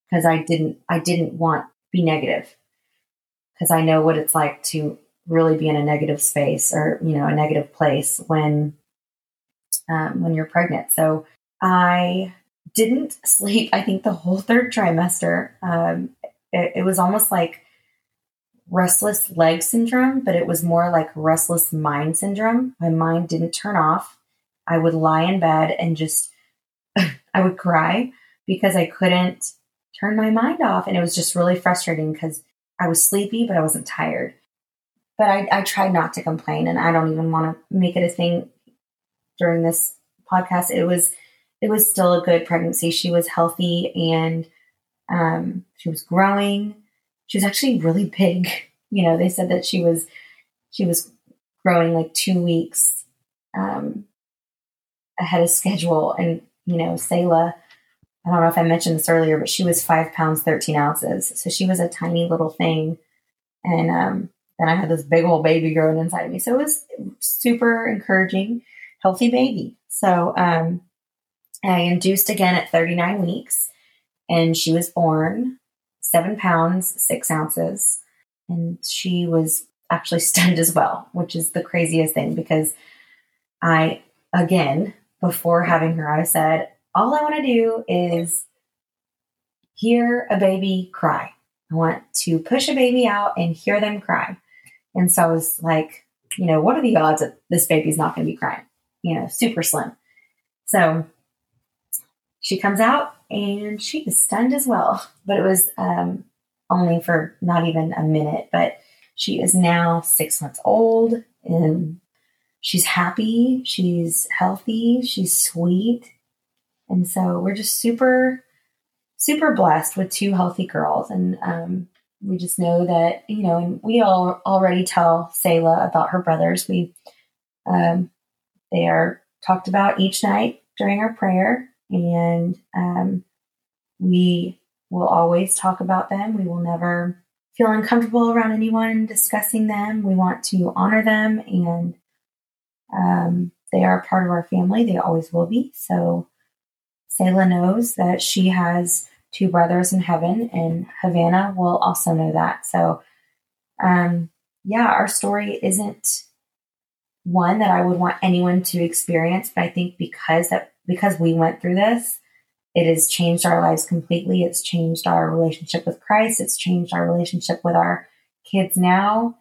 because I didn't I didn't want be negative because I know what it's like to really be in a negative space or you know a negative place when um, when you're pregnant. So I didn't [laughs] sleep. I think the whole third trimester. Um, it, it was almost like restless leg syndrome, but it was more like restless mind syndrome. My mind didn't turn off. I would lie in bed and just, [laughs] I would cry because I couldn't turn my mind off. And it was just really frustrating because I was sleepy, but I wasn't tired. But I, I tried not to complain, and I don't even want to make it a thing during this podcast. It was, it was still a good pregnancy. She was healthy and um, she was growing she was actually really big. You know, they said that she was she was growing like two weeks um, ahead of schedule. And you know, Selah, I don't know if I mentioned this earlier, but she was five pounds thirteen ounces, so she was a tiny little thing. And um, then I had this big old baby growing inside of me, so it was super encouraging, healthy baby. So um, I induced again at 39 weeks, and she was born seven pounds, six ounces. And she was actually [laughs] stunned as well, which is the craziest thing because I, again, before having her, I said, all I want to do is hear a baby cry. I want to push a baby out and hear them cry. And so I was like, you know, what are the odds that this baby's not going to be crying? You know, super slim. So she comes out and she is stunned as well. But it was um, only for not even a minute. But she is now six months old and she's happy, she's healthy, she's sweet. And so we're just super, super blessed with two healthy girls. And um, we just know that, you know, and we all already tell Selah about her brothers. We, um, they are talked about each night during our prayer and um, we will always talk about them. We will never feel uncomfortable around anyone discussing them. We want to honor them, and um, they are part of our family. They always will be. So Selah knows that she has two brothers in heaven, and Havana will also know that. So, um, yeah, our story isn't one that I would want anyone to experience, but I think because that because we went through this, it has changed our lives completely. It's changed our relationship with Christ. It's changed our relationship with our kids now.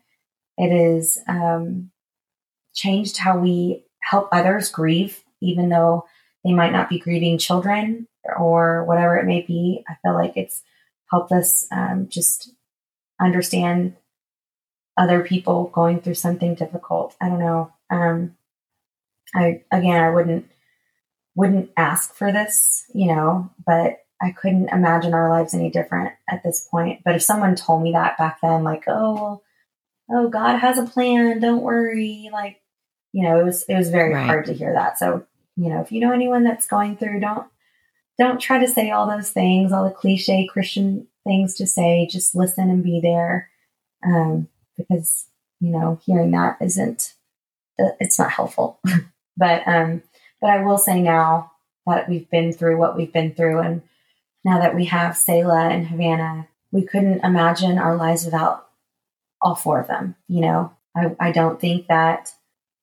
It has um, changed how we help others grieve, even though they might not be grieving children or whatever it may be. I feel like it's helped us um, just understand other people going through something difficult. I don't know. Um, I again, I wouldn't wouldn't ask for this, you know, but I couldn't imagine our lives any different at this point. But if someone told me that back then, like, oh, oh, God has a plan, don't worry, like, you know, it was it was very right. hard to hear that. So, you know, if you know anyone that's going through, don't don't try to say all those things, all the cliche Christian things to say. Just listen and be there, um, because you know, hearing that isn't it's not helpful. [laughs] but um, but I will say now that we've been through what we've been through, and now that we have Selah and Havana, we couldn't imagine our lives without all four of them. You know, I, I don't think that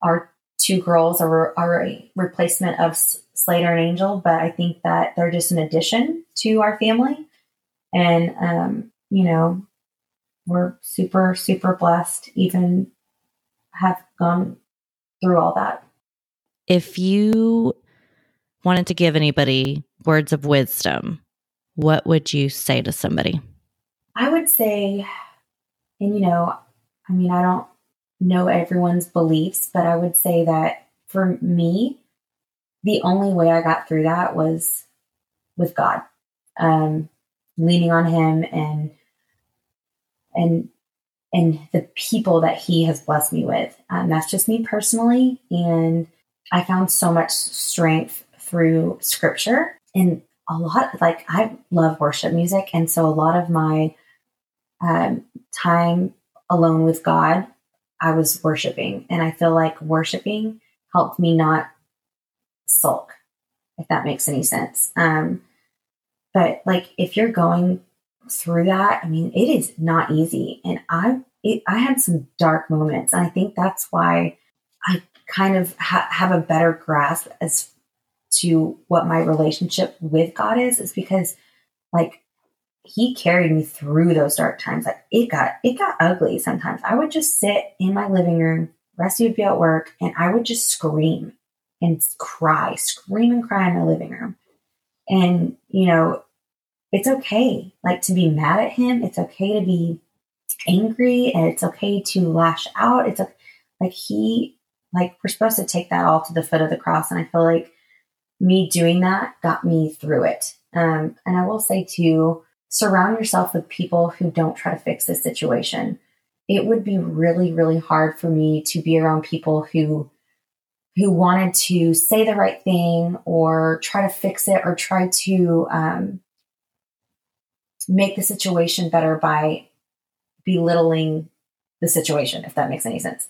our two girls are, are a replacement of Slater and Angel, but I think that they're just an addition to our family. And, um, you know, we're super, super blessed, even have gone through all that. If you wanted to give anybody words of wisdom, what would you say to somebody? I would say, and you know, I mean, I don't know everyone's beliefs, but I would say that for me, the only way I got through that was with God, um, leaning on Him and and and the people that He has blessed me with. Um, that's just me personally, and I found so much strength through Scripture and a lot. Like I love worship music, and so a lot of my um, time alone with God, I was worshiping, and I feel like worshiping helped me not sulk, if that makes any sense. Um, but like if you're going through that, I mean, it is not easy, and I it, I had some dark moments, and I think that's why kind of ha- have a better grasp as to what my relationship with God is, is because like he carried me through those dark times. Like it got it got ugly sometimes. I would just sit in my living room, Rusty would be at work, and I would just scream and cry, scream and cry in my living room. And, you know, it's okay like to be mad at him. It's okay to be angry and it's okay to lash out. It's a, like he, like we're supposed to take that all to the foot of the cross. And I feel like me doing that got me through it. Um, and I will say too, surround yourself with people who don't try to fix the situation. It would be really, really hard for me to be around people who who wanted to say the right thing or try to fix it or try to um, make the situation better by belittling the situation, if that makes any sense.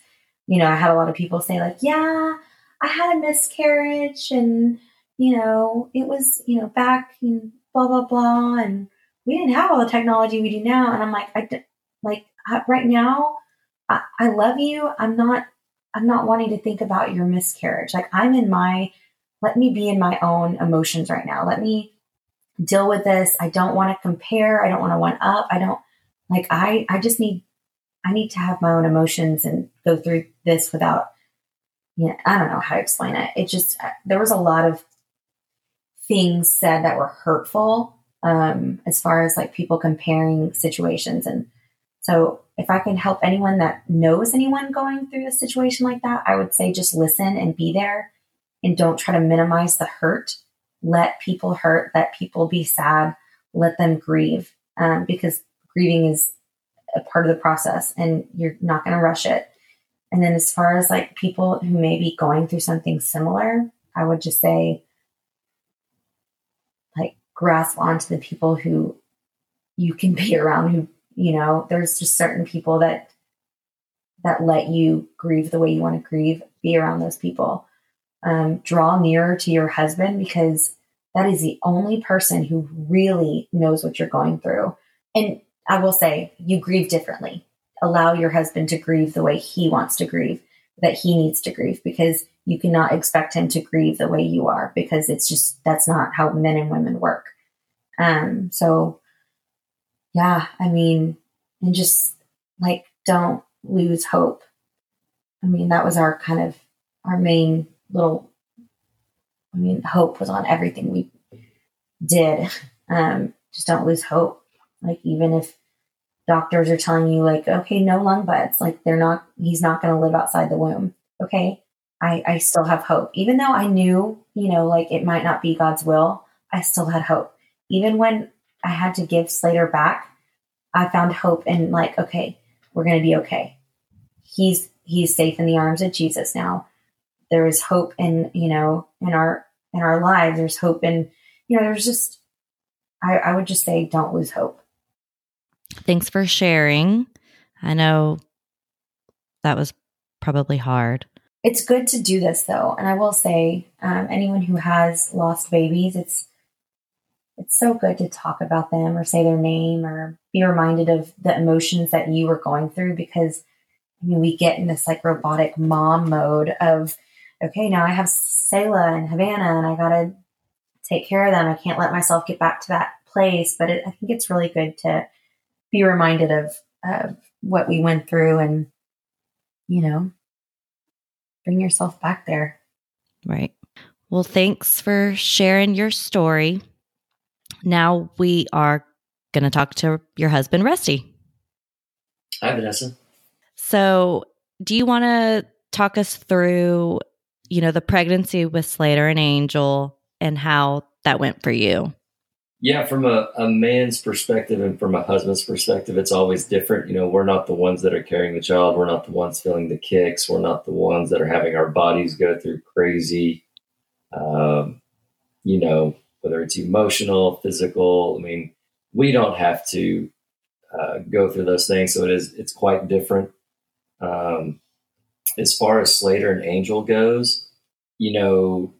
You know, I had a lot of people say, like, yeah, I had a miscarriage and, you know, it was, you know, back in blah, blah, blah. And we didn't have all the technology we do now. And I'm like, I, like, right now, I, I love you. I'm not I'm not wanting to think about your miscarriage. Like I'm in my, let me be in my own emotions right now. Let me deal with this. I don't want to compare. I don't want to one up. I don't like, I, I just need, I need to have my own emotions and go through this without, you know, I don't know how to explain it. It just, there was a lot of things said that were hurtful um, as far as like people comparing situations. And so if I can help anyone that knows anyone going through a situation like that, I would say just listen and be there and don't try to minimize the hurt. Let people hurt, let people be sad, let them grieve um, because grieving is a part of the process and you're not going to rush it. And then as far as like people who may be going through something similar, I would just say like grasp onto the people who you can be [laughs] around who you know there's just certain people that that let you grieve the way you want to grieve be around those people um, draw nearer to your husband because that is the only person who really knows what you're going through and i will say you grieve differently allow your husband to grieve the way he wants to grieve that he needs to grieve because you cannot expect him to grieve the way you are because it's just that's not how men and women work um so yeah, I mean, and just like don't lose hope. I mean, that was our kind of our main little I mean, hope was on everything we did. [laughs] Um, just don't lose hope. Like even if doctors are telling you like, okay, no lung buds, like they're not, he's not going to live outside the womb. Okay. I, I still have hope. Even though I knew, you know, like it might not be God's will, I still had hope. Even when I had to give Slater back, I found hope in like, okay, we're going to be okay. He's, he's safe in the arms of Jesus now. There is hope in, you know, in our, in our lives. There's hope in, you know, there's just, I, I would just say don't lose hope. Thanks for sharing. I know that was probably hard. It's good to do this though, and I will say, um, anyone who has lost babies, it's it's so good to talk about them or say their name or be reminded of the emotions that you were going through because I mean we get in this like robotic mom mode of okay now I have Selah and Havana and I gotta take care of them. I can't let myself get back to that place, but it, I think it's really good to be reminded of, of what we went through and, you know, bring yourself back there. Right. Well, thanks for sharing your story. Now we are going to talk to your husband, Rusty. Hi, Vanessa. So, do you want to talk us through, you know, the pregnancy with Slater and Angel and how that went for you? Yeah, from a, a man's perspective and from a husband's perspective, it's always different. You know, we're not the ones that are carrying the child. We're not the ones feeling the kicks. We're not the ones that are having our bodies go through crazy, um, you know, whether it's emotional, physical. I mean, we don't have to uh, go through those things. So it is, it's quite different. Um, as far as Slater and Angel goes, you know,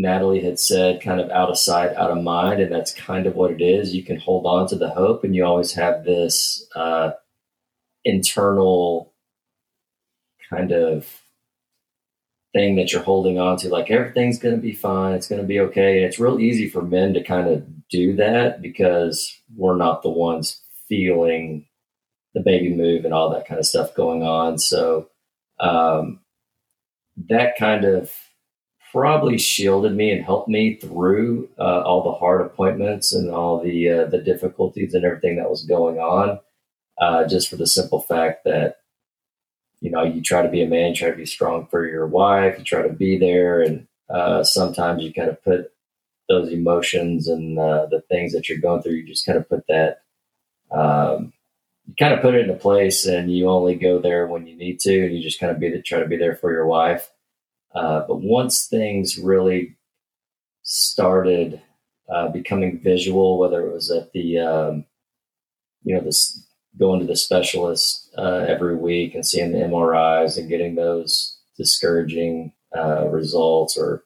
Natalie had said, kind of out of sight, out of mind. And that's kind of what it is. You can hold on to the hope, and you always have this uh, internal kind of thing that you're holding on to, like everything's going to be fine, it's going to be okay. And it's real easy for men to kind of do that because we're not the ones feeling the baby move and all that kind of stuff going on. So, um, that kind of probably shielded me and helped me through uh, all the hard appointments and all the uh, the difficulties and everything that was going on. Uh, just for the simple fact that you know you try to be a man, try to be strong for your wife, you try to be there, and uh, sometimes you kind of put those emotions and uh, the things that you're going through. You just kind of put that. Um, you kind of put it into place, and you only go there when you need to, and you just kind of be the, try to be there for your wife. Uh, but once things really started uh, becoming visual, whether it was at the, um, you know, this going to the specialist uh, every week and seeing the MRIs and getting those discouraging uh, results, or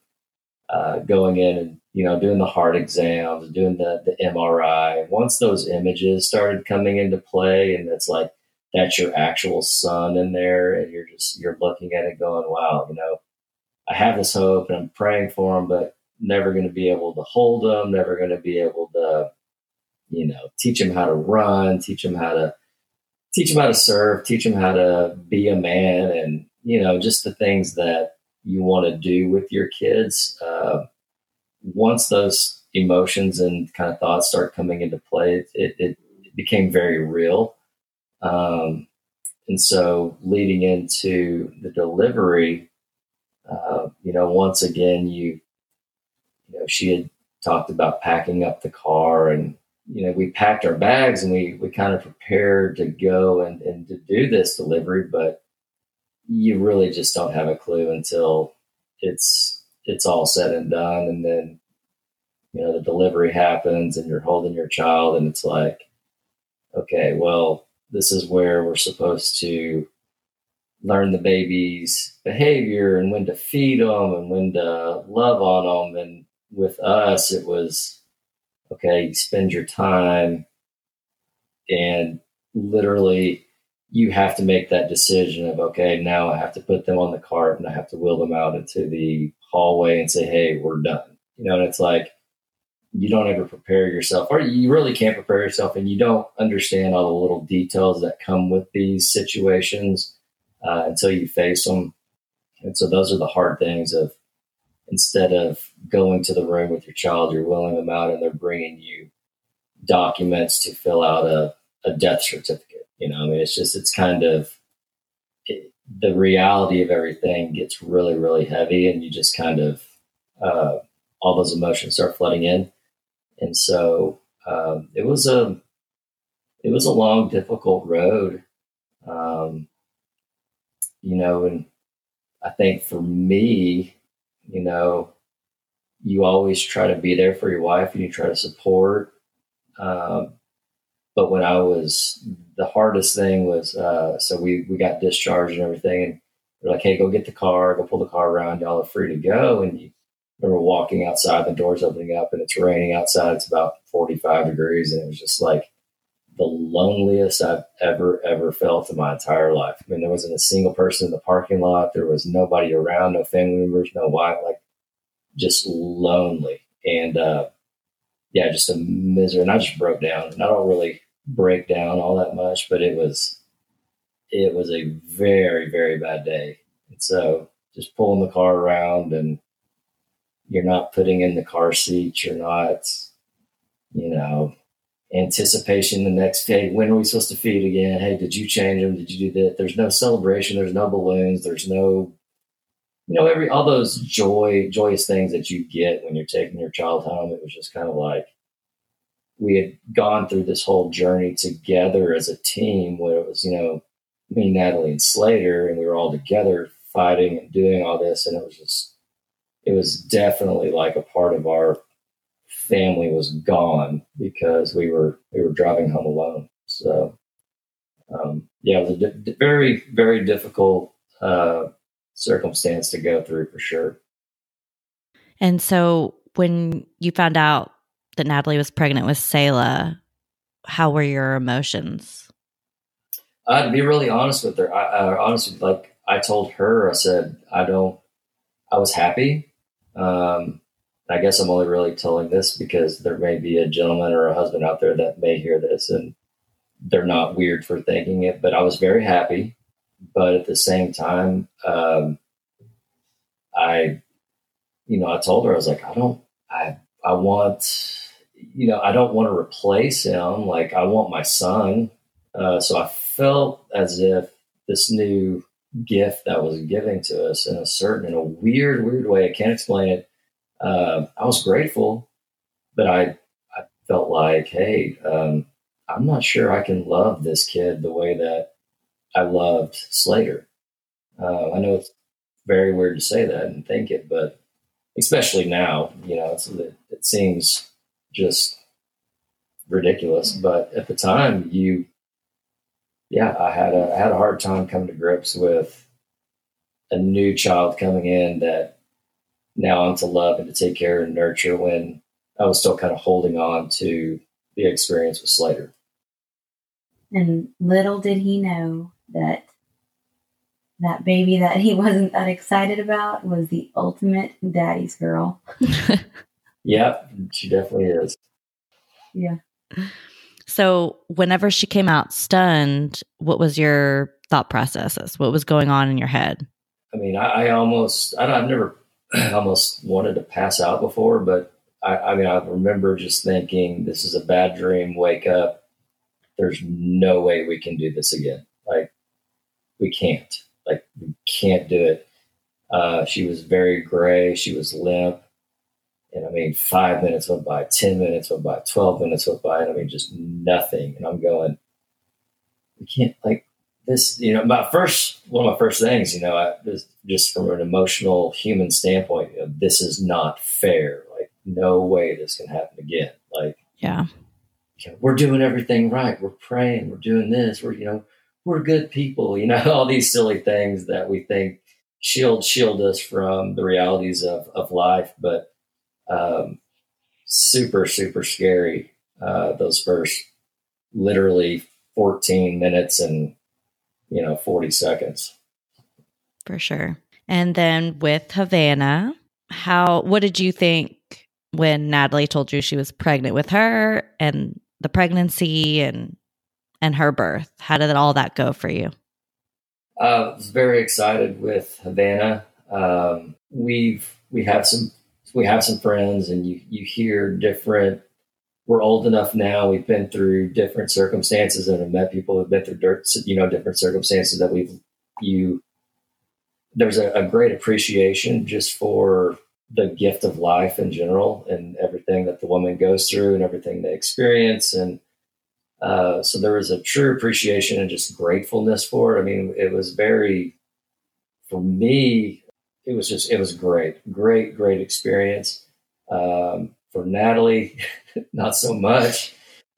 uh, going in and you know doing the heart exams, doing the the MRI. Once those images started coming into play, and it's like that's your actual son in there, and you're just you're looking at it going, wow, you know I have this hope and I'm praying for them, but never going to be able to hold them, never going to be able to, you know, teach them how to run, teach them how to teach them how to serve, teach them how to be a man, and you know, just the things that you want to do with your kids. Uh, once those emotions and kind of thoughts start coming into play, it, it, it became very real. Um, and so, leading into the delivery, uh, you know, once again, you, you know, she had talked about packing up the car and, you know, we packed our bags and we, we kind of prepared to go and, and to do this delivery, but you really just don't have a clue until it's, it's all said and done. And then, you know, the delivery happens and you're holding your child and it's like, okay, well, this is where we're supposed to learn the baby's behavior and when to feed them and when to love on them. And with us, it was okay, spend your time and literally you have to make that decision of okay, now I have to put them on the cart and I have to wheel them out into the hallway and say, hey, we're done. You know, and it's like you don't ever prepare yourself, or you really can't prepare yourself, and you don't understand all the little details that come with these situations uh, until you face them. And so those are the hard things of instead of going to the room with your child, you're wheeling them out and they're bringing you documents to fill out a, a death certificate. You know, I mean, it's just, it's kind of, it, the reality of everything gets really, really heavy and you just kind of, uh, all those emotions start flooding in. And so um, it was a, it was a long, difficult road. Um, you know, and I think for me, you know, you always try to be there for your wife and you try to support. Um, but when I was, the hardest thing was, uh, so we, we got discharged and everything. And they're like, hey, go get the car, go pull the car around. Y'all are free to go. And you remember walking outside, the doors opening up and it's raining outside. It's about 45 degrees. And it was just like the loneliest I've ever, ever felt in my entire life. I mean, there wasn't a single person in the parking lot. There was nobody around, no family members, no wife, like just lonely. And, uh, yeah, just a misery. And I just broke down. And I don't really break down all that much, but it was it was a very very bad day. And so just pulling the car around and you're not putting in the car seat. You're not, you know, anticipation the next day. When are we supposed to feed again? Hey, did you change them? Did you do that? There's no celebration. There's no balloons. There's no you know, every all those joy, joyous things that you get when you're taking your child home. It was just kind of like we had gone through this whole journey together as a team where it was, you know, me, Natalie, and Slater, and we were all together fighting and doing all this. And it was just, it was definitely like a part of our family was gone because we were, we were driving home alone. So, um, yeah, it was a di- very, very difficult, uh, circumstance to go through for sure. And so when you found out that Natalie was pregnant with Selah, how were your emotions? Uh, to be really honest with her, I, uh, honestly, like I told her, I said, I don't, I was happy. Um, I guess I'm only really telling this because there may be a gentleman or a husband out there that may hear this and they're not weird for thinking it, but I was very happy but at the same time, um, I, you know, I told her I was like, I don't, I, I want, you know, I don't want to replace him. Like I want my son. Uh, so I felt as if this new gift that was giving to us in a certain, in a weird, weird way, I can't explain it. Uh, I was grateful, but I, I felt like, hey, um, I'm not sure I can love this kid the way that I loved Slater. Uh, I know it's very weird to say that and think it, but especially now, you know, it, it seems just ridiculous. But at the time, you, yeah, I had a I had a hard time coming to grips with a new child coming in that now I'm to love and to take care and nurture when I was still kind of holding on to the experience with Slater. And little did he know that that baby that he [laughs] wasn't that excited about was the ultimate daddy's girl. [laughs] yep, she definitely is. Yeah. So, whenever she came out stunned, what was your thought processes? What was going on in your head? I mean, I, I almost, I, have never [clears throat] almost wanted to pass out before, but I, I mean, I remember just thinking, this is a bad dream, wake up. There's no way we can do this again. Like, we can't. Like we can't do it. Uh, she was very gray. She was limp. And I mean, five minutes went by, 10 minutes went by, 12 minutes went by. And I mean, just nothing. And I'm going, we can't, like, this, you know, my first, one of my first things, you know, I, just, just from an emotional human standpoint, you know, this is not fair. Like, no way this can happen again. Like, yeah, you know, we're doing everything right. We're praying. We're doing this. We're, you know, we're good people, you know, [laughs] all these silly things that we think shield shield us from the realities of, of life, but um, super, super scary. Uh, those first literally 14 minutes and, you know, 40 seconds. For sure. And then with Havana, how, what did you think when Natalie told you she was pregnant with her and the pregnancy and and her birth. How did all that go for you? Uh, I was very excited with Havana. Um, we've we have some we have some friends, and you you hear different we're old enough now. We've been through different circumstances and have met people who've been through dirt, you know, different circumstances that we've you. There's a, a great appreciation just for the gift of life in general and everything that the woman goes through and everything they experience and uh, so there was a true appreciation and just gratefulness for it. I mean, it was very, for me, it was just, it was great, great, great experience. Um, for Natalie, [laughs] not so much.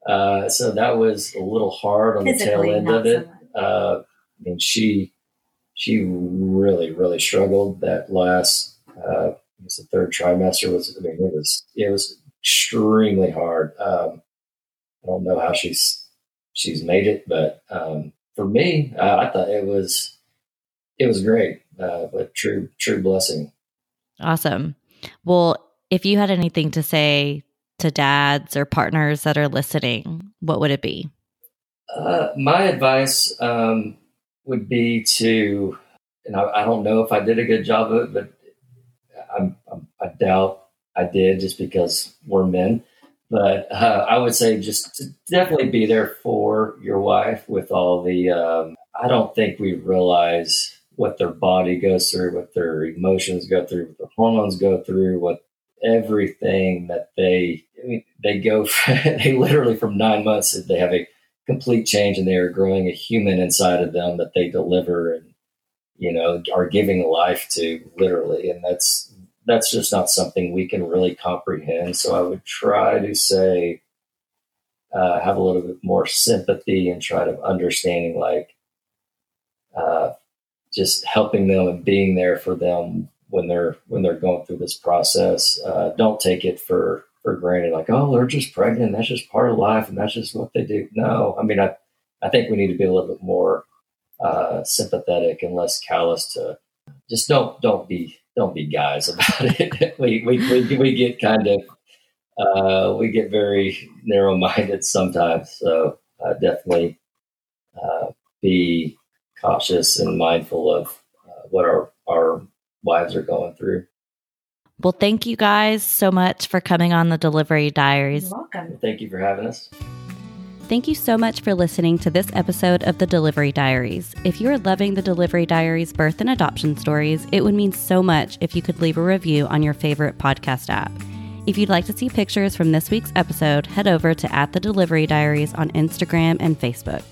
Uh, so that was a little hard on Physically, the tail end of it. So uh, I mean, she, she really, really struggled that last, uh, it was the third trimester was, I mean, it was, it was extremely hard. Um, I don't know how she's she's made it, but um, for me, uh, I thought it was it was great, uh, but true true blessing. Awesome. Well, if you had anything to say to dads or partners that are listening, what would it be? Uh, my advice um, would be to, and I, I, don't know if I did a good job of it, but I'm, I'm, I doubt I did just because we're men. But uh, I would say just definitely be there for your wife with all the. Um, I don't think we realize what their body goes through, what their emotions go through, what their hormones go through, what everything that they I mean, they go [laughs] they literally from nine months they have a complete change and they are growing a human inside of them that they deliver and you know are giving life to literally and that's that's just not something we can really comprehend. So I would try to say, uh, have a little bit more sympathy and try to understanding, like, uh, just helping them and being there for them when they're when they're going through this process. Uh, don't take it for for granted, like, oh, they're just pregnant. That's just part of life, and that's just what they do. No, I mean, I I think we need to be a little bit more uh, sympathetic and less callous to just don't don't be don't be guys [laughs] about it. we, we, we, we get kind of, uh, we get very narrow minded sometimes. So uh, definitely uh, be cautious and mindful of uh, what our, our wives are going through. Well, thank you guys so much for coming on the Delivery Diaries. You're welcome. Thank you for having us. Thank you so much for listening to this episode of the Delivery Diaries. If you are loving the Delivery Diaries birth and adoption stories, it would mean so much if you could leave a review on your favorite podcast app. If you'd like to see pictures from this week's episode, head over to at the Delivery Diaries on Instagram and Facebook.